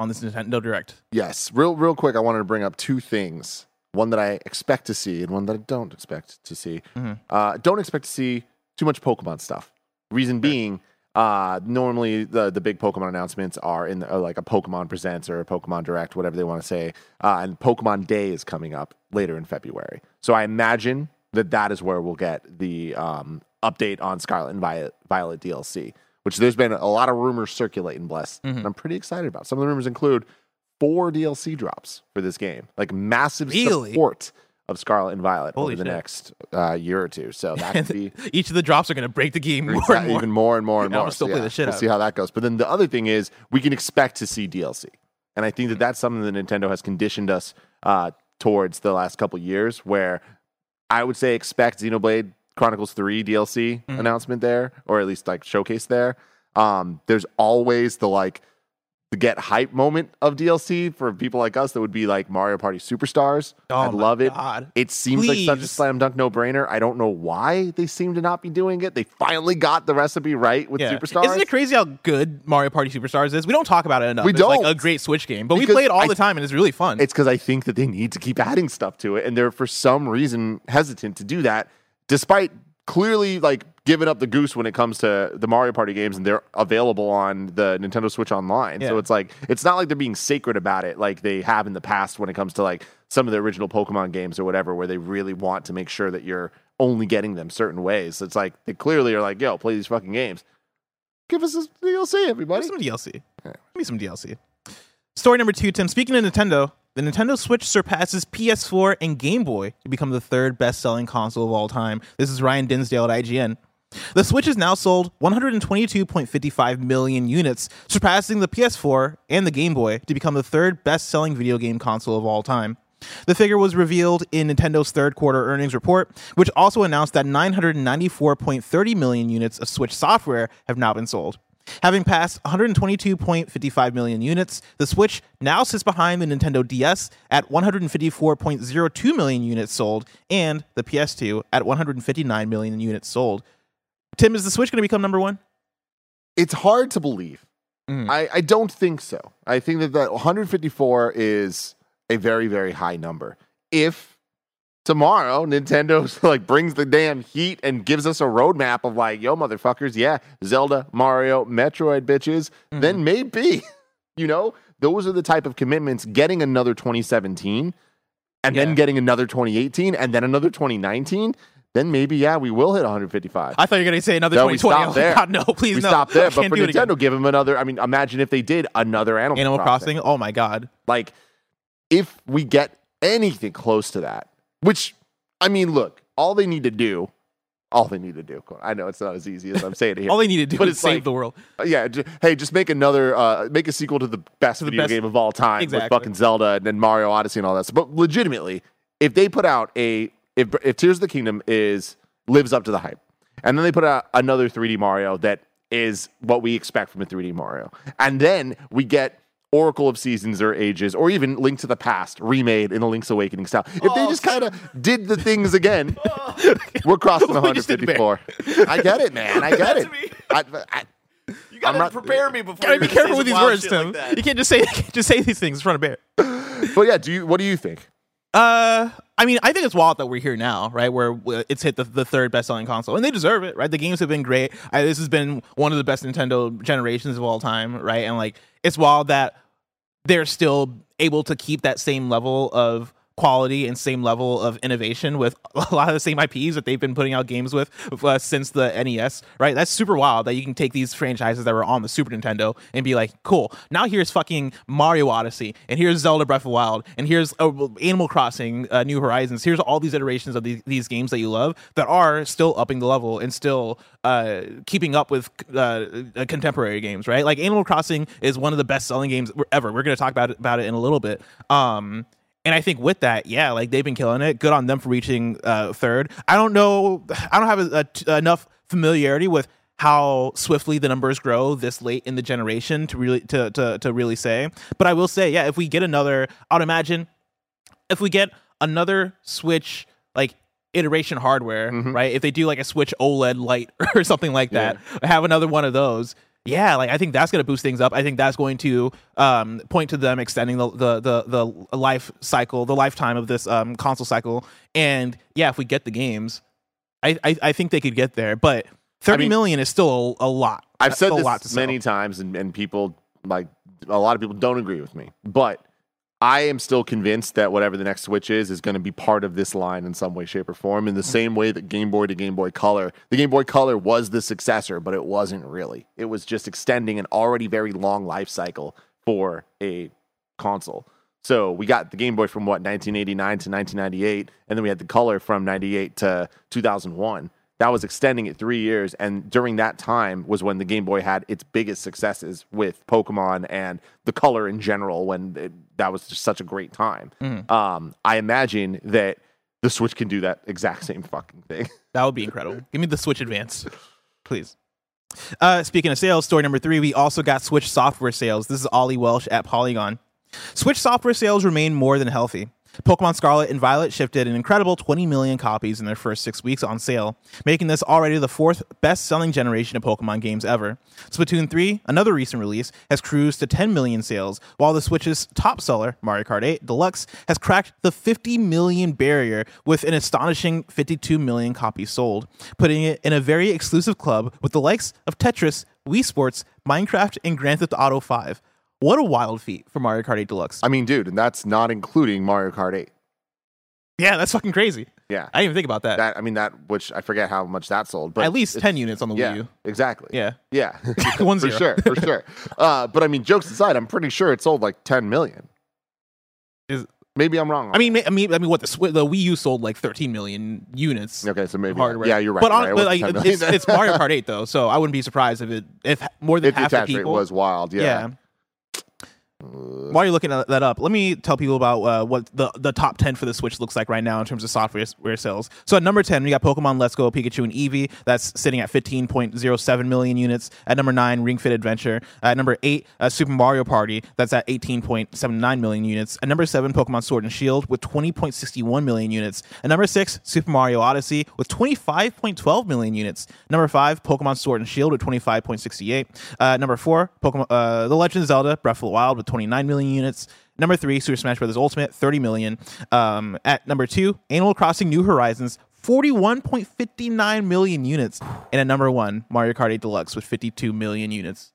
on this Nintendo Direct? Yes, real real quick. I wanted to bring up two things. One that I expect to see, and one that I don't expect to see. Uh, don't expect to see too much Pokemon stuff. Reason being, uh, normally the the big Pokemon announcements are in uh, like a Pokemon Presents or a Pokemon Direct, whatever they want to say. Uh, and Pokemon Day is coming up later in February, so I imagine that that is where we'll get the um, update on Scarlet and Violet, Violet DLC. Which there's been a lot of rumors circulating, bless, and I'm pretty excited about. Some of the rumors include four DLC drops for this game, like massive Really? support of Scarlet and Violet Holy over the shit. next uh, year or two. So that could be Each of the drops are going to break the game more Exactly, and more. even more and more and Yeah, more. gonna still So, play the shit we'll out see how that goes. But then the other thing is we can expect to see DLC, and I think that that's something that Nintendo has conditioned us uh, towards the last couple years. Where I would say expect Xenoblade Chronicles Three DLC Mm-hmm. announcement there, or at least like showcase there. Um, there's always the like the get hype moment of DLC for people like us that would be like Mario Party Superstars. Oh I'd love it. God. It seems like such a slam dunk no brainer. I don't know why they seem to not be doing it. They finally got the recipe right with Yeah. Superstars. Isn't it crazy how good Mario Party Superstars is? We don't talk about it enough. We It's like don't. a great Switch game, but we play it all I- the time and it's really fun. It's because I think that they need to keep adding stuff to it, and they're for some reason hesitant to do that, despite clearly like giving up the goose when it comes to the Mario Party games, and they're available on the Nintendo Switch Online. So it's like it's not like they're being sacred about it, like they have in the past when it comes to like some of the original Pokemon games or whatever, where they really want to make sure that you're only getting them certain ways. It's like they clearly are like, "Yo, play these fucking games." Give us a DLC, everybody. Give me some DLC. Give me some DLC. Story number two, Tim. Speaking of Nintendo, the Nintendo Switch surpasses PS4 and Game Boy to become the third best selling console of all time. This is Ryan Dinsdale at IGN. The Switch has now sold 122.55 million units, surpassing the PS4 and the Game Boy to become the third best selling video game console of all time. The figure was revealed in Nintendo's third quarter earnings report, which also announced that 994.30 million units of Switch software have now been sold. Having passed 122.55 million units, the Switch now sits behind the Nintendo DS at 154.02 million units sold and the PS2 at 159 million units sold. Tim, is the Switch going to become number one? it's hard to believe. Mhm. I, I don't think so. I think that that 154 is a very very high number. If tomorrow Nintendo like brings the damn heat and gives us a roadmap of like, yo motherfuckers, yeah, Zelda, Mario, Metroid bitches, mm-hmm. then maybe, you know, those are the type of commitments. Getting another 2017, and Yeah. then getting another 2018, and then another 2019. Then maybe yeah, we will hit 155. I thought you were going to say another No, we 2020. stopped oh, there. God, no, please we no. stopped there, but for do it again. Nintendo, give them another. I mean, imagine if they did another Animal, Animal Crossing. Oh my God. Like, if we get anything close to that, which I mean, look, all they need to do, all they need to do. I know it's not as easy as I'm saying it here. All they need to do But is save like- the world. Uh, yeah, j- hey, just make another, uh, make a sequel to the best To the video best- game of all time Exactly. with fucking Zelda and then Mario Odyssey and all that. stuff. But legitimately, if they put out a, if if Tears of the Kingdom is lives up to the hype, and then they put out another 3D Mario that is what we expect from a 3D Mario, and then we get. Oracle of Seasons or Ages, or even Link to the Past remade in the Link's Awakening style. If Oh, they just kind of did the things again, we're crossing We just did 154. I get it, man. I get it. I, I, You gotta not- prepare me before. Gotta be careful with these words, Tim. Like you can't just say can't just say these things in front of Bear. But yeah, do you? What do you think? Uh, I mean, I think it's wild that we're here now, right? Where it's hit the, the third best-selling console, and they deserve it, right? The games have been great. I, this has been one of the best Nintendo generations of all time, right? And like, it's wild that they're still able to keep that same level of quality and same level of innovation with a lot of the same IPs that they've been putting out games with uh, since the NES, right? That's super wild that you can take these franchises that were on the Super Nintendo and be like, cool, now here's fucking Mario Odyssey, and here's Zelda Breath of the Wild, and here's uh, Animal Crossing uh, New Horizons. Here's all these iterations of these, these games that you love that are still upping the level and still uh, keeping up with uh, contemporary games, right? Like Animal Crossing is one of the best selling games ever. We're going to talk about it, about it in a little bit. Um, and I think with that, yeah, like they've been killing it. Good on them for reaching uh, third. I don't know. I don't have a, a t- enough familiarity with how swiftly the numbers grow this late in the generation to really to, to to really say. But I will say, yeah, if we get another, I'd imagine if we get another Switch like iteration hardware, Mhm. right? If they do like a Switch OLED light or something like that, have another one of those. Yeah, like I think that's going to boost things up. I think that's going to um, point to them extending the, the the the life cycle, the lifetime of this um, console cycle. And yeah, if we get the games, I I, I think they could get there. But thirty million mean, is still a, a lot. I've That's said this lot to many times, and, and people like a lot of people don't agree with me, but I am still convinced that whatever the next Switch is is going to be part of this line in some way, shape, or form. In the mm-hmm. same way that Game Boy to Game Boy Color, the Game Boy Color was the successor, but it wasn't really. It was just extending an already very long life cycle for a console. So we got the Game Boy from what 1989 to 1998, and then we had the Color from 98 to 2001 that was extending it three years. And during that time was when the Game Boy had its biggest successes with Pokemon and the color in general. When it, that was just such a great time. Mhm. Um, I imagine that the Switch can do that exact same fucking thing. That would be incredible. Give me the Switch Advance, please. Uh, speaking of sales, story number three, we also got Switch software sales. This is Oli Welsh at Polygon. Switch software sales remain more than healthy. Pokemon Scarlet and Violet shifted an incredible 20 million copies in their first six weeks on sale, making this already the fourth best selling generation of Pokemon games ever. Splatoon 3, another recent release, has cruised to 10 million sales, while the Switch's top seller, Mario Kart 8 Deluxe, has cracked the 50 million barrier with an astonishing 52 million copies sold, putting it in a very exclusive club with the likes of Tetris, Wii Sports, Minecraft, and Grand Theft Auto 5. What a wild feat for Mario Kart 8 Deluxe. I mean, dude, and that's not including Mario Kart 8. Yeah, that's fucking crazy. Yeah. I didn't even think about that. That I mean that which I forget how much that sold, but At least 10 units on the yeah, Wii U. exactly. Yeah. Yeah. One for sure, for sure. Uh, but I mean, jokes aside, I'm pretty sure it sold like 10 million. Is- maybe I'm wrong. I mean, I mean, I mean, what the the Wii U sold like 13 million units. okay, so maybe Hardware. Yeah, you're right. But, on, right. But like, it's, it's Mario Kart 8 though, so I wouldn't be surprised if it if more than if half the attach rate people. was wild. Yeah. yeah. While you're looking at that up, let me tell people about uh, what the, the top 10 for the Switch looks like right now in terms of software sales. So at number 10, we got Pokemon Let's Go, Pikachu, and Eevee. That's sitting at 15.07 million units. At number 9, Ring Fit Adventure. At number 8, uh, Super Mario Party. That's at 18.79 million units. At number 7, Pokemon Sword and Shield with 20.61 million units. At number 6, Super Mario Odyssey with 25.12 million units. Number 5, Pokemon Sword and Shield with 25.68. Uh, number 4, Pokemon uh, The Legend of Zelda Breath of the Wild with 29 million units. Number 3, Super Smash Bros. Ultimate 30 million. Um, at number 2, Animal Crossing New Horizons 41.59 million units. And at number 1, Mario Kart 8 Deluxe with 52 million units.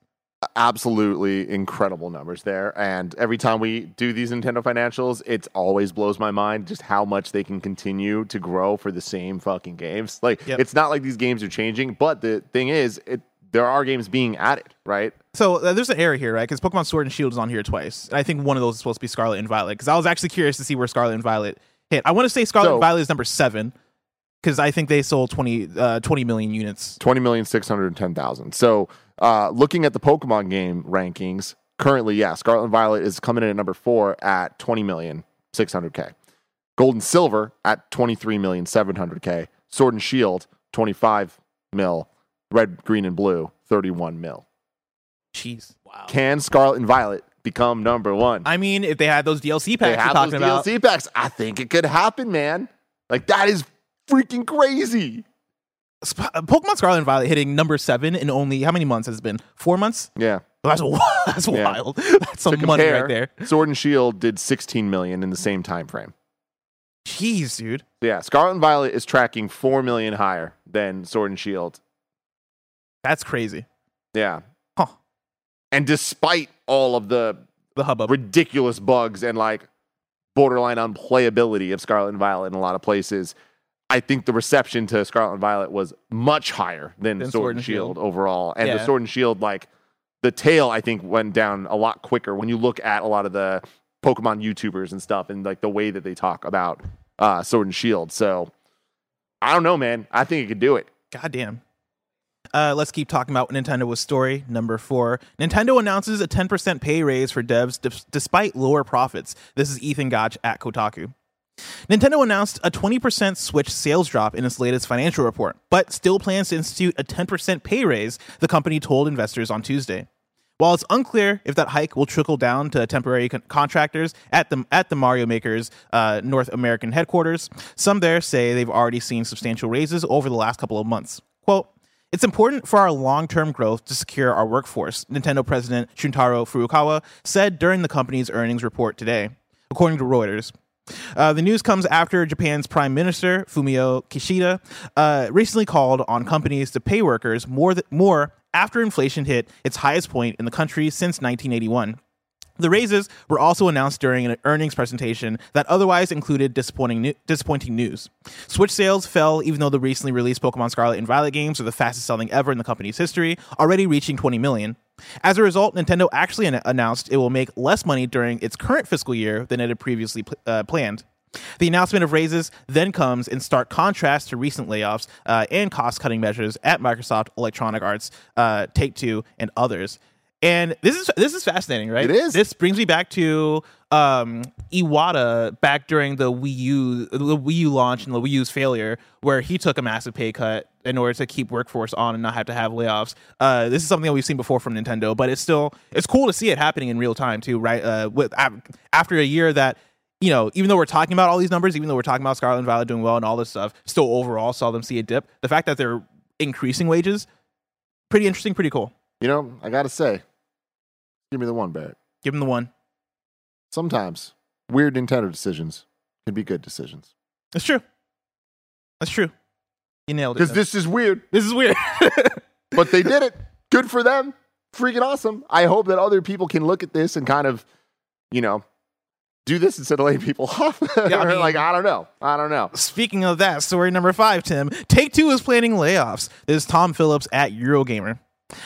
absolutely incredible numbers there. And every time we do these Nintendo financials, it always blows my mind just how much they can continue to grow for the same fucking games. Like Yep. it's not like these games are changing, but the thing is, it there are games being added, right? So uh, there's an error here, right? Because Pokemon Sword and Shield is on here twice. And I think one of those is supposed to be Scarlet and Violet. Because I was actually curious to see where Scarlet and Violet hit. I want to say Scarlet So- and Violet is number seven. Because I think they sold 20, uh, 20 million units. Twenty million six hundred ten thousand. So uh, looking at the Pokemon game rankings, currently, yeah, Scarlet and Violet is coming in at number four at twenty million six hundred K. Gold and Silver at twenty three million seven hundred K. Sword and Shield, twenty five mil. Red, Green, and Blue, thirty one mil. Jeez. Wow. Can Scarlet and Violet become number one? I mean, if they had those DLC packs you're have talking those about. DLC packs. I think it could happen, man. Like that is freaking crazy. Sp- uh, Pokemon Scarlet and Violet hitting number seven in only, how many months has it been? Four months? Yeah. Well, that's that's Yeah. wild. That's some to money right there. Sword and Shield did 16 million in the same time frame. Jeez, dude. Yeah, Scarlet and Violet is tracking 4 million higher than Sword and Shield. That's crazy. Yeah. And despite all of the The hubbub. ridiculous bugs and like borderline unplayability of Scarlet and Violet in a lot of places. I think the reception to Scarlet and Violet was much higher than, Than Sword, and Shield, overall. And the Sword and Shield, like the tail, I think went down a lot quicker when you look at a lot of the Pokemon YouTubers and stuff and like the way that they talk about uh, Sword and Shield. So I don't know, man. I think it could do it. Goddamn. Uh, let's keep talking about Nintendo with story number four. Nintendo announces a 10% pay raise for devs dis- despite lower profits. This is Ethan Gach at Kotaku. Nintendo announced a 20% Switch sales drop in its latest financial report, but still plans to institute a 10% pay raise, the company told investors on Tuesday. While it's unclear if that hike will trickle down to temporary con- contractors at the at the Mario Maker's uh, North American headquarters, some there say they've already seen substantial raises over the last couple of months. Quote, it's important for our long term growth to secure our workforce, Nintendo President Shuntaro Furukawa said during the company's earnings report today, according to Reuters. Uh, the news comes after Japan's Prime Minister Fumio Kishida uh, recently called on companies to pay workers more th- more after inflation hit its highest point in the country since 1981. The raises were also announced during an earnings presentation that otherwise included disappointing new- disappointing news. Switch sales fell even though the recently released Pokemon Scarlet and Violet games are the fastest selling ever in the company's history, already reaching 20 million. As a result, Nintendo actually an- announced it will make less money during its current fiscal year than it had previously pl- uh, planned. The announcement of raises then comes in stark contrast to recent layoffs uh, and cost cutting measures at Microsoft, Electronic Arts, uh, Take Two, and others. And this is this is fascinating, right? It is. This brings me back to um, Iwata back during the Wii U, the Wii U launch and the Wii U's failure, where he took a massive pay cut in order to keep workforce on and not have to have layoffs. Uh, this is something that we've seen before from Nintendo, but it's still it's cool to see it happening in real time too, right? Uh, with after a year that you know, even though we're talking about all these numbers, even though we're talking about Scarlet and Violet doing well and all this stuff, still overall saw them see a dip. The fact that they're increasing wages, pretty interesting, pretty cool. You know, I got to say, give me the one, Barrett. Give him the one. Sometimes weird Nintendo decisions can be good decisions. That's true. That's true. You nailed it. Because this is weird, this is weird. but they did it. Good for them. Freaking awesome. I hope that other people can look at this and kind of, you know, do this instead of laying people off. Yeah, I mean- like, I don't know. I don't know. Speaking of that, story number five, Tim. Take Two is planning layoffs. This is Tom Phillips at Eurogamer.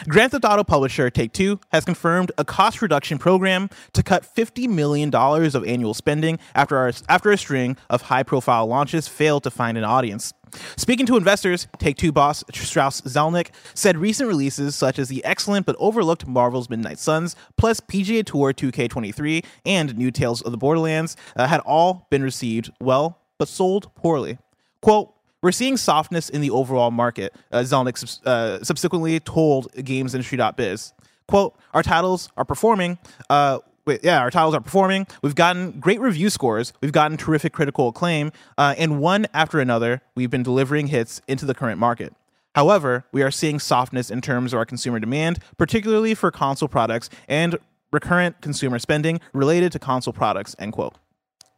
Grand Theft Auto publisher Take Two has confirmed a cost reduction program to cut $50 million of annual spending after, our, after a string of high profile launches failed to find an audience. Speaking to investors, Take Two boss Strauss Zelnick said recent releases such as the excellent but overlooked Marvel's Midnight Suns, plus PGA Tour 2K23 and New Tales of the Borderlands uh, had all been received well, but sold poorly. Quote, we're seeing softness in the overall market, uh, Zelnick uh, subsequently told GamesIndustry.biz. Quote, our titles are performing. Uh, wait, yeah, our titles are performing. We've gotten great review scores. We've gotten terrific critical acclaim. Uh, and one after another, we've been delivering hits into the current market. However, we are seeing softness in terms of our consumer demand, particularly for console products and recurrent consumer spending related to console products, end quote.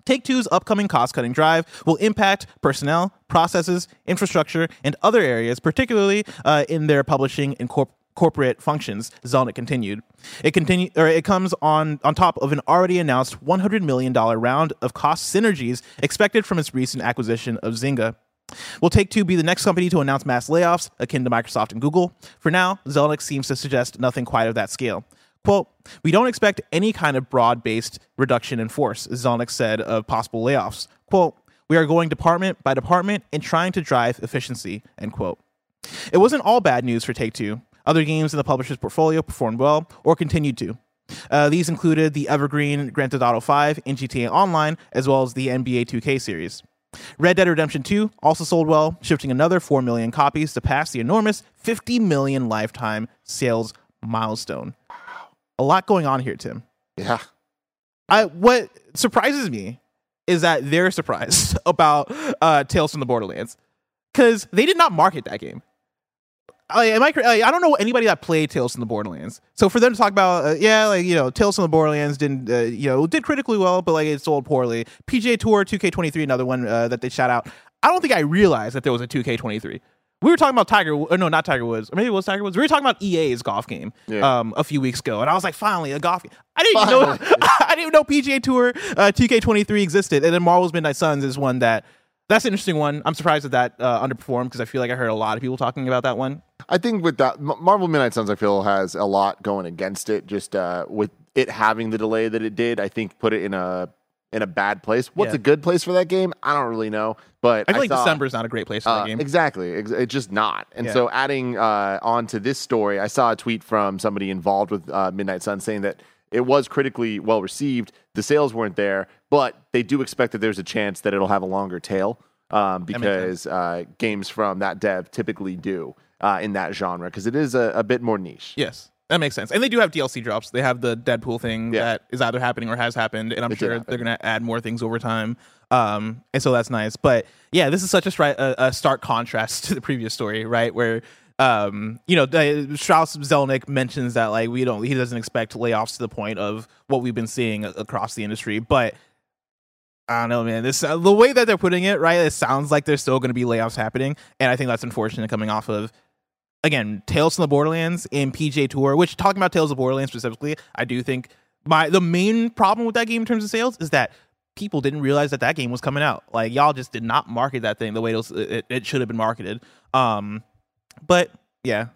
Take Two's upcoming cost cutting drive will impact personnel, processes, infrastructure, and other areas, particularly uh, in their publishing and corp- corporate functions. Zelnick continued. It continue or it comes on on top of an already announced 100 million dollar round of cost synergies expected from its recent acquisition of Zynga. Will Take Two be the next company to announce mass layoffs, akin to Microsoft and Google? For now, Zelnick seems to suggest nothing quite of that scale. Quote, we don't expect any kind of broad based reduction in force, Zelnick said of possible layoffs. Quote, we are going department by department and trying to drive efficiency, end quote. It wasn't all bad news for Take Two. Other games in the publisher's portfolio performed well or continued to. Uh, these included the evergreen Grand Theft Auto 5 and GTA Online, as well as the NBA 2K series. Red Dead Redemption 2 also sold well, shifting another 4 million copies to pass the enormous 50 million lifetime sales milestone. A lot going on here, Tim. Yeah. I what surprises me is that they're surprised about uh, Tales from the Borderlands because they did not market that game. I, am I, like, I don't know anybody that played Tales from the Borderlands. So for them to talk about, uh, yeah, like you know, Tales from the Borderlands didn't, uh, you know, did critically well, but like it sold poorly. PGA Tour 2K23, another one uh, that they shout out. I don't think I realized that there was a 2K23. We were talking about Tiger, or no, not Tiger Woods, or maybe it was Tiger Woods. We were talking about EA's golf game Yeah. um, a few weeks ago, and I was like, finally, a golf game. I didn't even know, I didn't even know PGA Tour uh, 2K23 existed, and then Marvel's Midnight Suns is one that that's an interesting one. I'm surprised that that uh, underperformed because I feel like I heard a lot of people talking about that one. I think with that, Marvel Midnight Suns, I feel has a lot going against it. Just uh, with it having the delay that it did, I think put it in a in a bad place. What's Yeah. a good place for that game? I don't really know, but I feel like saw- December is not a great place for Uh, that game. Exactly. It's just not. And Yeah. so adding uh, on to this story, I saw a tweet from somebody involved with uh, Midnight Sun saying that it was critically well received. The sales weren't there, but they do expect that there's a chance that it'll have a longer tail um, because uh, games from that dev typically do uh, in that genre because it is a, a bit more niche. Yes. That makes sense. And they do have DLC drops. They have the Deadpool thing Yeah. that is either happening or has happened. And I'm It sure they're going to add more things over time. Um, and so that's nice. But yeah, this is such a, stri- a, a stark contrast to the previous story, right? Where, um, you know, Strauss Zelnick mentions that like we don't, he doesn't expect layoffs to the point of what we've been seeing across the industry. But I don't know, man. This uh, the way that they're putting it, right? It sounds like there's still going to be layoffs happening, and I think that's unfortunate coming off of again Tales from the Borderlands and PJ Tour. Which talking about Tales of Borderlands specifically, I do think my the main problem with that game in terms of sales is that people didn't realize that that game was coming out. Like y'all just did not market that thing the way it, was, it, it should have been marketed. Um, but yeah,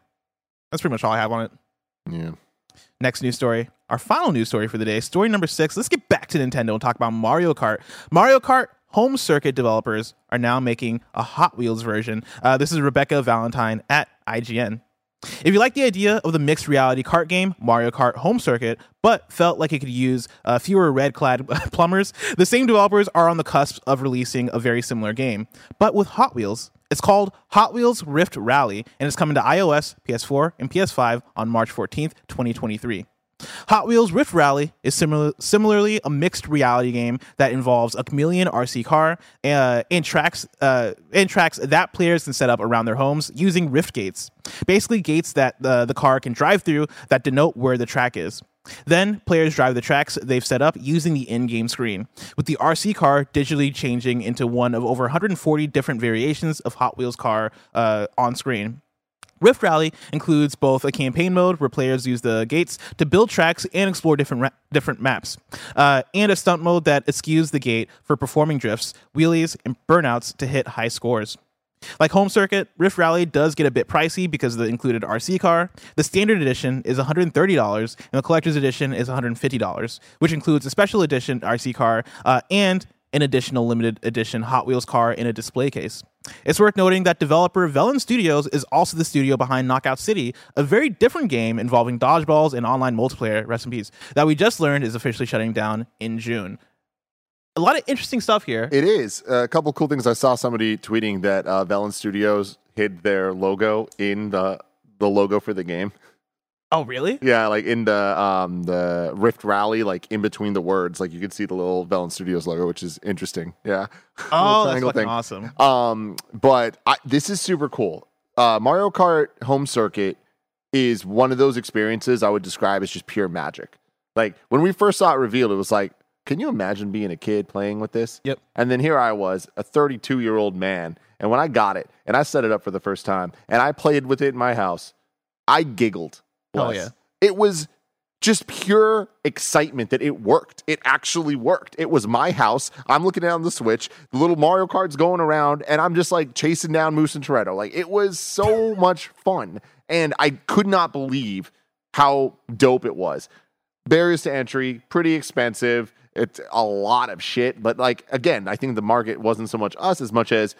that's pretty much all I have on it. Yeah. Next news story. Our final news story for the day. Story number six. Let's get back to Nintendo and talk about Mario Kart. Mario Kart Home Circuit developers are now making a Hot Wheels version. Uh, this is Rebecca Valentine at IGN. If you like the idea of the mixed reality kart game, Mario Kart Home Circuit, but felt like it could use uh, fewer red clad plumbers, the same developers are on the cusp of releasing a very similar game, but with Hot Wheels. It's called Hot Wheels Rift Rally, and it's coming to iOS, PS4, and PS5 on March 14th, 2023. Hot Wheels Rift Rally is similar, similarly a mixed reality game that involves a chameleon RC car uh, and tracks uh, and tracks that players can set up around their homes using Rift gates, basically gates that uh, the car can drive through that denote where the track is. Then players drive the tracks they've set up using the in-game screen, with the RC car digitally changing into one of over 140 different variations of Hot Wheels car uh, on screen. Rift Rally includes both a campaign mode where players use the gates to build tracks and explore different ra- different maps, uh, and a stunt mode that eschews the gate for performing drifts, wheelies, and burnouts to hit high scores. Like Home Circuit, Rift Rally does get a bit pricey because of the included RC car. The standard edition is $130, and the collector's edition is $150, which includes a special edition RC car uh, and an additional limited edition Hot Wheels car in a display case. It's worth noting that developer Velen Studios is also the studio behind Knockout City, a very different game involving dodgeballs and online multiplayer, rest in peace, that we just learned is officially shutting down in June. A lot of interesting stuff here. It is. a couple cool things. I saw somebody tweeting that uh, Velen Studios hid their logo in the the logo for the game. Oh, really? Yeah, like in the um the Rift Rally, like in between the words, like you can see the little Velen Studios logo, which is interesting. Yeah. Oh, that's fucking thing. awesome. Um, but I, this is super cool. Uh, Mario Kart Home Circuit is one of those experiences I would describe as just pure magic. Like when we first saw it revealed, it was like, can you imagine being a kid playing with this? Yep. And then here I was, a 32 year old man, and when I got it and I set it up for the first time and I played with it in my house, I giggled. Hell Wes. yeah. It was just pure excitement that it worked. It actually worked. It was my house. I'm looking down the Switch. The little Mario Kart's going around, and I'm just like chasing down Moose and Toretto. Like it was so much fun, and I could not believe how dope it was. Barriers to entry, pretty expensive. It's a lot of shit, but like again, I think the market wasn't so much us as much as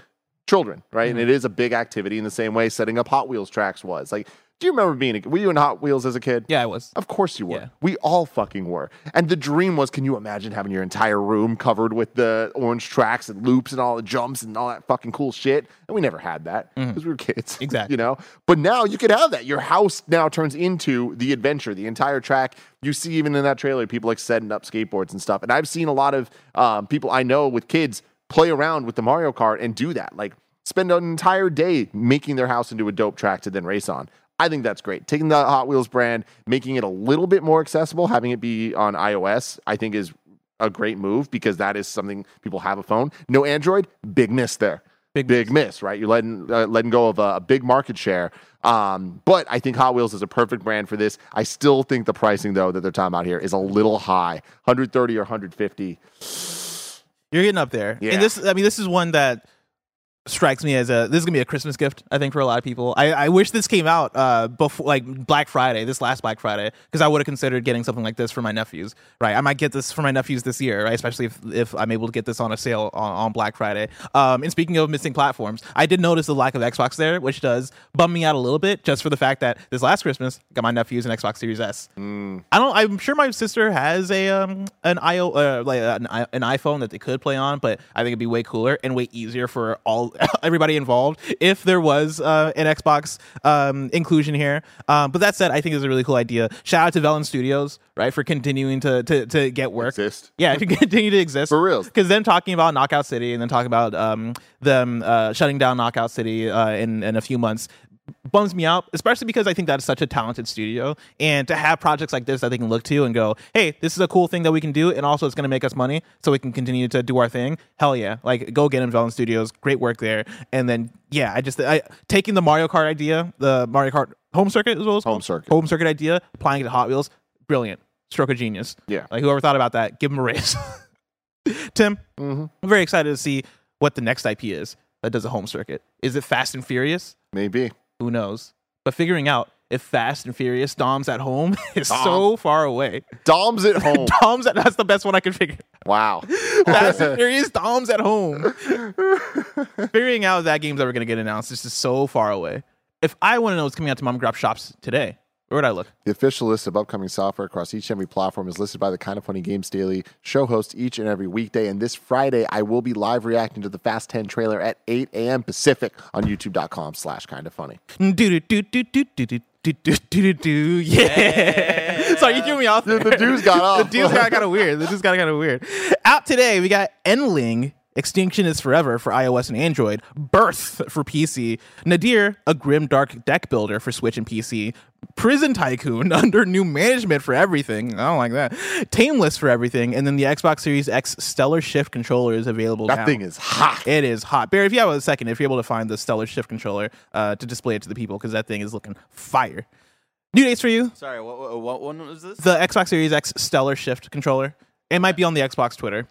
children, right? And mm-hmm. it is a big activity in the same way setting up Hot Wheels tracks was. Like, do you remember being? A, were you in Hot Wheels as a kid? Yeah, I was. Of course you were. Yeah. We all fucking were. And the dream was can you imagine having your entire room covered with the orange tracks and loops and all the jumps and all that fucking cool shit? And we never had that because we were kids. Mm-hmm. Exactly. You know? But now you could have that. Your house now turns into the adventure, the entire track. You see, even in that trailer, people like setting up skateboards and stuff. And I've seen a lot of um, people I know with kids play around with the Mario Kart and do that. Like, spend an entire day making their house into a dope track to then race on. I think that's great. Taking the Hot Wheels brand, making it a little bit more accessible, having it be on iOS, I think is a great move because that is something people have a phone. No Android, big miss there. Big big miss, right? You're letting uh, letting go of a, a big market share. Um, but I think Hot Wheels is a perfect brand for this. I still think the pricing though that they're talking about here is a little high, 130 or 150. You're getting up there. Yeah. And this, I mean, this is one that strikes me as a this is gonna be a Christmas gift. I think for a lot of people. I, I wish this came out uh before like Black Friday, this last Black Friday, because I would have considered getting something like this for my nephews. Right, I might get this for my nephews this year, right? Especially if if I'm able to get this on a sale on, on Black Friday. Um, and speaking of missing platforms, I did notice the lack of Xbox there, which does bum me out a little bit, just for the fact that this last Christmas got my nephews an Xbox Series S. I don't. I'm sure my sister has a um an IO uh, like an, an iPhone that they could play on, but I think it'd be way cooler and way easier for all everybody involved if there was uh, an Xbox um, inclusion here. Um, but that said, I think it's a really cool idea. Shout out to Velen Studios, right, for continuing to to, to get work. Exist. Yeah, to continue to exist For real. Because then talking about Knockout City and then talking about um, them uh, shutting down Knockout City uh, in in a few months bums me out, especially because I think that's such a talented studio. And to have projects like this that they can look to and go, hey, this is a cool thing that we can do, and also it's going to make us money, so we can continue to do our thing. Hell yeah! Like go get them, Velen Studios. Great work there. And then yeah, I just I taking the Mario Kart idea, the Mario Kart home circuit as well as Home circuit. home circuit idea, applying it to Hot Wheels, brilliant. Stroke of genius. Yeah. Like whoever thought about that, give them a raise. Tim, Mm-hmm. I'm very excited to see what the next IP is that does a home circuit. Is it Fast and Furious? Maybe. Who knows? But figuring out if Fast and Furious Dom's at home is Dom. so far away. Dom's at home. Dom's at, that's the best one I can figure. wow. Fast and Furious Dom's at home. Figuring out that game's ever going to get announced is just so far away. If I want to know what's coming out to mom and grab shops today, where would I look? The official list of upcoming software across each and every platform is listed by the Kind of Funny Games Daily show host each and every weekday. And this Friday, I will be live reacting to the Fast 10 trailer at 8 a.m. Pacific on youtube.com slash kind of funny. Do, do, do, yeah. Sorry, you threw me off. The dude's got off. the dude's got kind of weird. The dude's got kind of weird. Out today, we got Endling. Extinction is Forever for iOS and Android. Birth for PC. Nadir, a grim dark deck builder for Switch and PC. Prison Tycoon under new management for everything. I don't like that. Tameless for everything. And then the Xbox Series X Stellar Shift controller is available That now. thing is hot. It is hot. Barry, if you have a second, if you're able to find the Stellar Shift controller uh, to display it to the people, because that thing is looking fire. New dates for you Sorry, what, what, what one was this? the Xbox Series X Stellar Shift controller. It might be on the Xbox Twitter.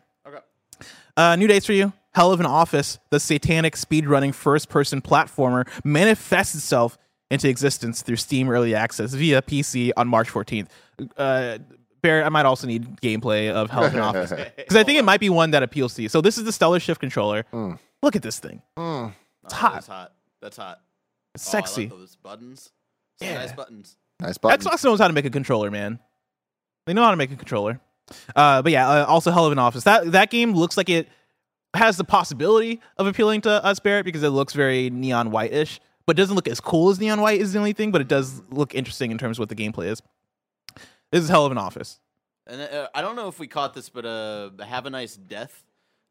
Okay. Uh, new dates for you. Hell of an Office, the satanic speedrunning first person platformer, manifests itself into existence through Steam Early Access via PC on March 14th. Uh, Barrett, I might also need gameplay of Hell of an Office because I think it might be one that appeals to you. So this is the Stellar Shift controller. Look at this thing. It's Oh, hot. That's hot. That's hot. It's Oh, I like sexy. those buttons. Some Yeah. nice buttons. Nice button. Xbox knows how to make a controller, man. They know how to make a controller. Uh, but yeah, uh, also Hell of an Office. That that game looks like it has the possibility of appealing to us, Barrett, because it looks very neon white-ish, but doesn't look as cool as neon white is the only thing. But it does look interesting in terms of what the gameplay is. This is Hell of an Office. And uh, I don't know if we caught this, but uh, Have a Nice Death,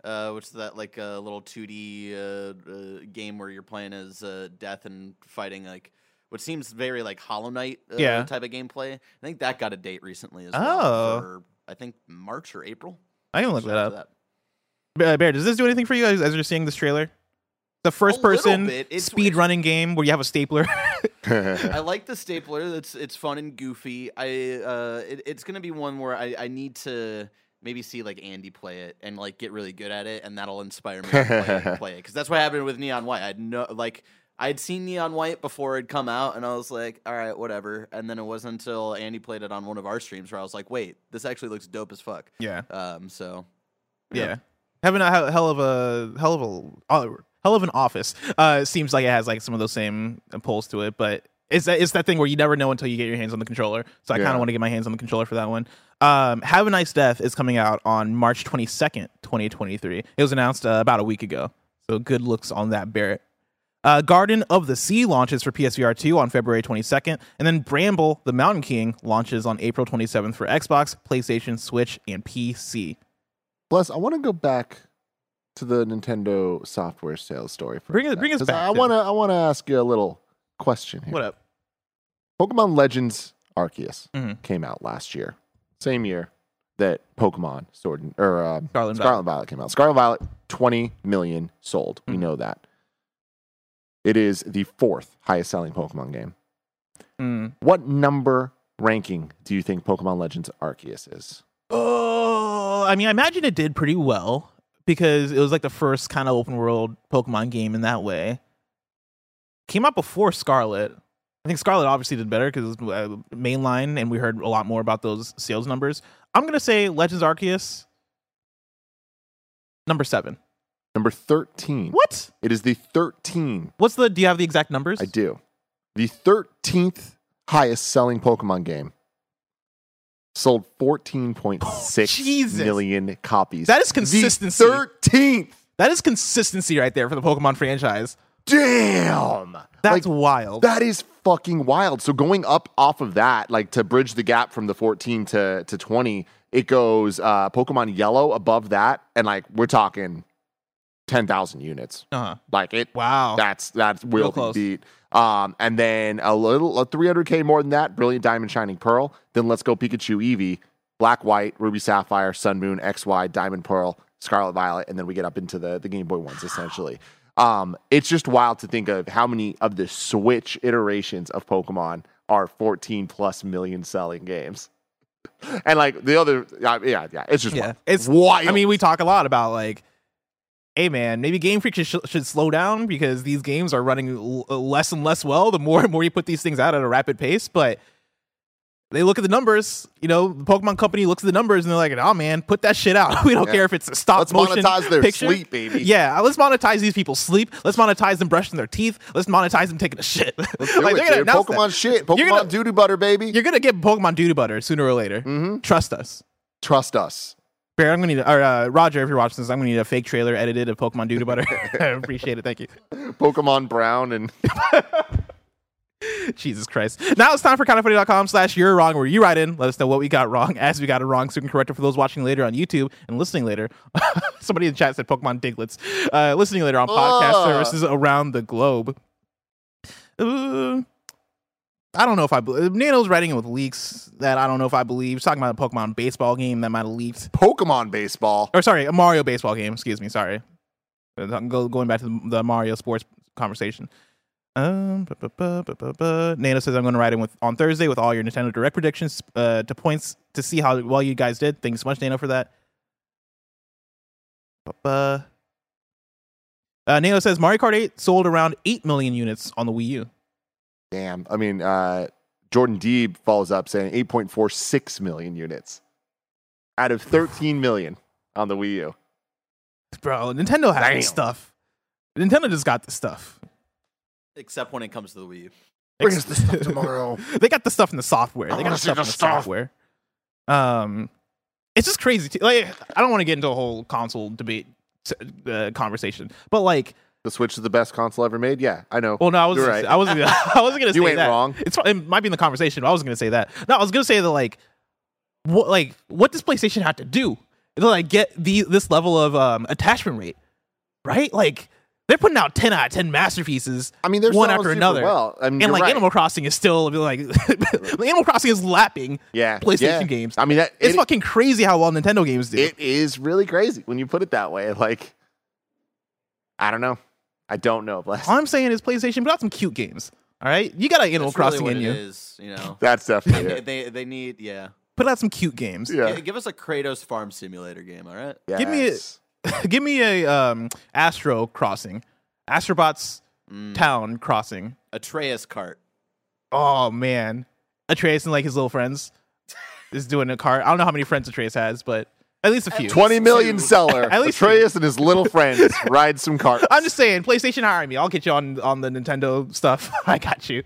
uh, which is that like a little 2D uh, uh, game where you're playing as uh, Death and fighting like what seems very like Hollow Knight uh, Yeah. type of gameplay. I think that got a date recently as Oh. well. For, I think March or April. I can look Shout that up. to Ba- Barrett, does this do anything for you as, as you're seeing this trailer? The first person speed running game where you have a stapler. I like the stapler. It's it's fun and goofy. I uh, it, it's gonna be one where I, I need to maybe see like Andy play it and like get really good at it, and that'll inspire me to play it, play it. Because that's what happened with Neon White. I'd no like I'd seen Neon White before it'd come out, and I was like, all right, whatever. And then it wasn't until Andy played it on one of our streams where I was like, wait, this actually looks dope as fuck. yeah. Um, so Yeah. Having a hell of a hell of a uh, hell of an office. Uh, it seems like it has like some of those same pulls to it, but it's that, it's that thing where you never know until you get your hands on the controller. So I kind of want to get my hands on the controller for that one. Um, Have a Nice Death is coming out on March 22nd, 2023. It was announced uh, about a week ago. So good looks on that Barrett. Uh, Garden of the Sea launches for PSVR 2 on February 22nd, and then Bramble, the Mountain King, launches on April 27th for Xbox, PlayStation, Switch, and PC. Plus, I want to go back to the Nintendo software sales story. For Bring it- bring us back, I want to. I want to ask you a little question here. What up? Pokemon Legends Arceus Mhm. came out last year, same year that Pokemon Sword and, or uh, Scarlet Scarlet and Violet came out. Scarlet Violet, twenty million sold. Mm-hmm. We know that. It is the fourth highest selling Pokemon game. Mm. What number ranking do you think Pokemon Legends Arceus is? Oh, I mean, I imagine it did pretty well because it was like the first kind of open world Pokemon game in that way. Came out before Scarlet. I think Scarlet obviously did better because it was uh, mainline, and we heard a lot more about those sales numbers. I'm gonna say Legends Arceus, number seven. Number 13. What? It is the 13. What's the? Do you have the exact numbers? I do. The 13th highest selling Pokemon game. Sold 14.6 oh, million copies. That is consistency. The 13th. That is consistency right there for the Pokemon franchise. Damn. That's Like, wild. That is fucking wild. So going up off of that, like to bridge the gap from the 14 to, to 20, it goes uh, Pokemon Yellow above that, and like we're talking 10,000 units. uh-huh. Like it. Wow. That's that's will be beat. Um, and then a little a 300k more than that, Brilliant Diamond, Shining Pearl. Then Let's Go Pikachu, Eevee, Black White, Ruby Sapphire, Sun Moon, XY, Diamond Pearl, Scarlet Violet, and then we get up into the the Game Boy ones essentially. Um, it's just wild to think of how many of the Switch iterations of Pokemon are 14 plus million selling games. And like the other, uh, yeah, yeah, it's just yeah, wild. it's wild. I mean, we talk a lot about like, hey man, maybe Game Freak should, should slow down because these games are running l- less and less well. The more and more you put these things out at a rapid pace, but they look at the numbers. You know, the Pokemon Company looks at the numbers and they're like, "Oh man, put that shit out. we don't Yeah. care if it's a stop Let's motion monetize their picture. sleep, baby. Yeah, let's monetize these people's sleep. Let's monetize them brushing their teeth. Let's monetize them taking a shit. Let's do Like, it, they're gonna dude. announce that. Pokemon shit. You're Pokemon gonna- doo doo butter, baby. You're gonna get Pokemon doo butter sooner or later. Mm-hmm. Trust us. Trust us. Bear, I'm gonna need, or uh, Roger, if you're watching this, I'm gonna need a fake trailer edited of Pokemon Doo Butter. I appreciate it. Thank you. Pokemon Brown and Jesus Christ. Now it's time for kindafunny.com slash you're wrong, where you write in, let us know what we got wrong as we got it wrong, so we can correct it for those watching later on YouTube and listening later. Somebody in the chat said Pokemon Diglets. Uh, listening later on podcast services around the globe. Uh, I don't know if I believe. Nano's writing it with leaks that I don't know if I believe. He's talking about a Pokemon baseball game that might have leaked. Pokemon baseball. or sorry, a Mario baseball game. Excuse me, sorry. Go, going back to the, the Mario sports conversation. Um, bu. Nano says I'm going to write in with on Thursday with all your Nintendo Direct predictions uh, to points to see how well you guys did. Thanks so much, Nano, for that. Uh, Nano says Mario Kart 8 sold around 8 million units on the Wii U. Damn. I mean, uh, Jordan Deeb follows up saying 8.46 million units out of 13 million on the Wii U. Bro, Nintendo has Damn. this stuff. Nintendo just got the stuff. Except when it comes to the Wii U. Bring us the stuff tomorrow. they got the stuff in the software. I They got the stuff the in the stuff. software. Um, it's just crazy. Too. Like, I don't want to get into a whole console debate uh, conversation, but like, The Switch is the best console ever made. Yeah, I know. well, no, I was, right. I wasn't, I wasn't gonna say You ain't that. wrong. It's it might be in the conversation, but I wasn't gonna say that. No, I was gonna say that like, what like what does PlayStation have to do to like get the this level of um attachment rate, right? Like. They're putting out ten out of ten masterpieces, I mean, they're one after another. well. I mean, and like right. Animal Crossing is still like Animal Crossing is lapping yeah, PlayStation yeah. games. I mean, that, It's it, fucking crazy how well Nintendo games do. it is really crazy when you put it that way. Like, I don't know. I don't know. Bless. All I'm saying is PlayStation put out some cute games. All right, you got an Animal That's really Crossing what in it you. is, you know. That's definitely they, it. they they need yeah. Put out some cute games. Yeah. G- Give us a Kratos farm simulator game, all right? Give me a- Give me a um, Astro Crossing, Astrobot's Mm. Town Crossing. Atreus cart. Oh man, Atreus and like his little friends is doing a cart. I don't know how many friends Atreus has, but at least a few. 20 million two. seller. At least Atreus and his little friends ride some carts. I'm just saying, PlayStation hire me. I'll get you on on the Nintendo stuff. I got you.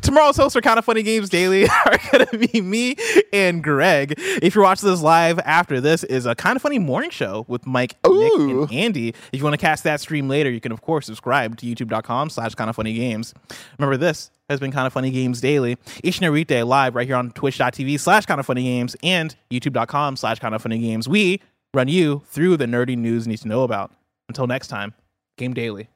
Tomorrow's hosts for Kinda Funny Games Daily are gonna be me and Greg. If you're watching this live after this, is a kinda funny morning show with Mike, Nick, and Andy. If you want to cast that stream later, you can of course subscribe to youtube.com slash kinda funny games. Remember this has been kinda funny games daily. Each and live right here on twitch.tv slash kinda funny games and youtube.com slash kinda funny games. We run you through the nerdy news you need to know about. Until next time game daily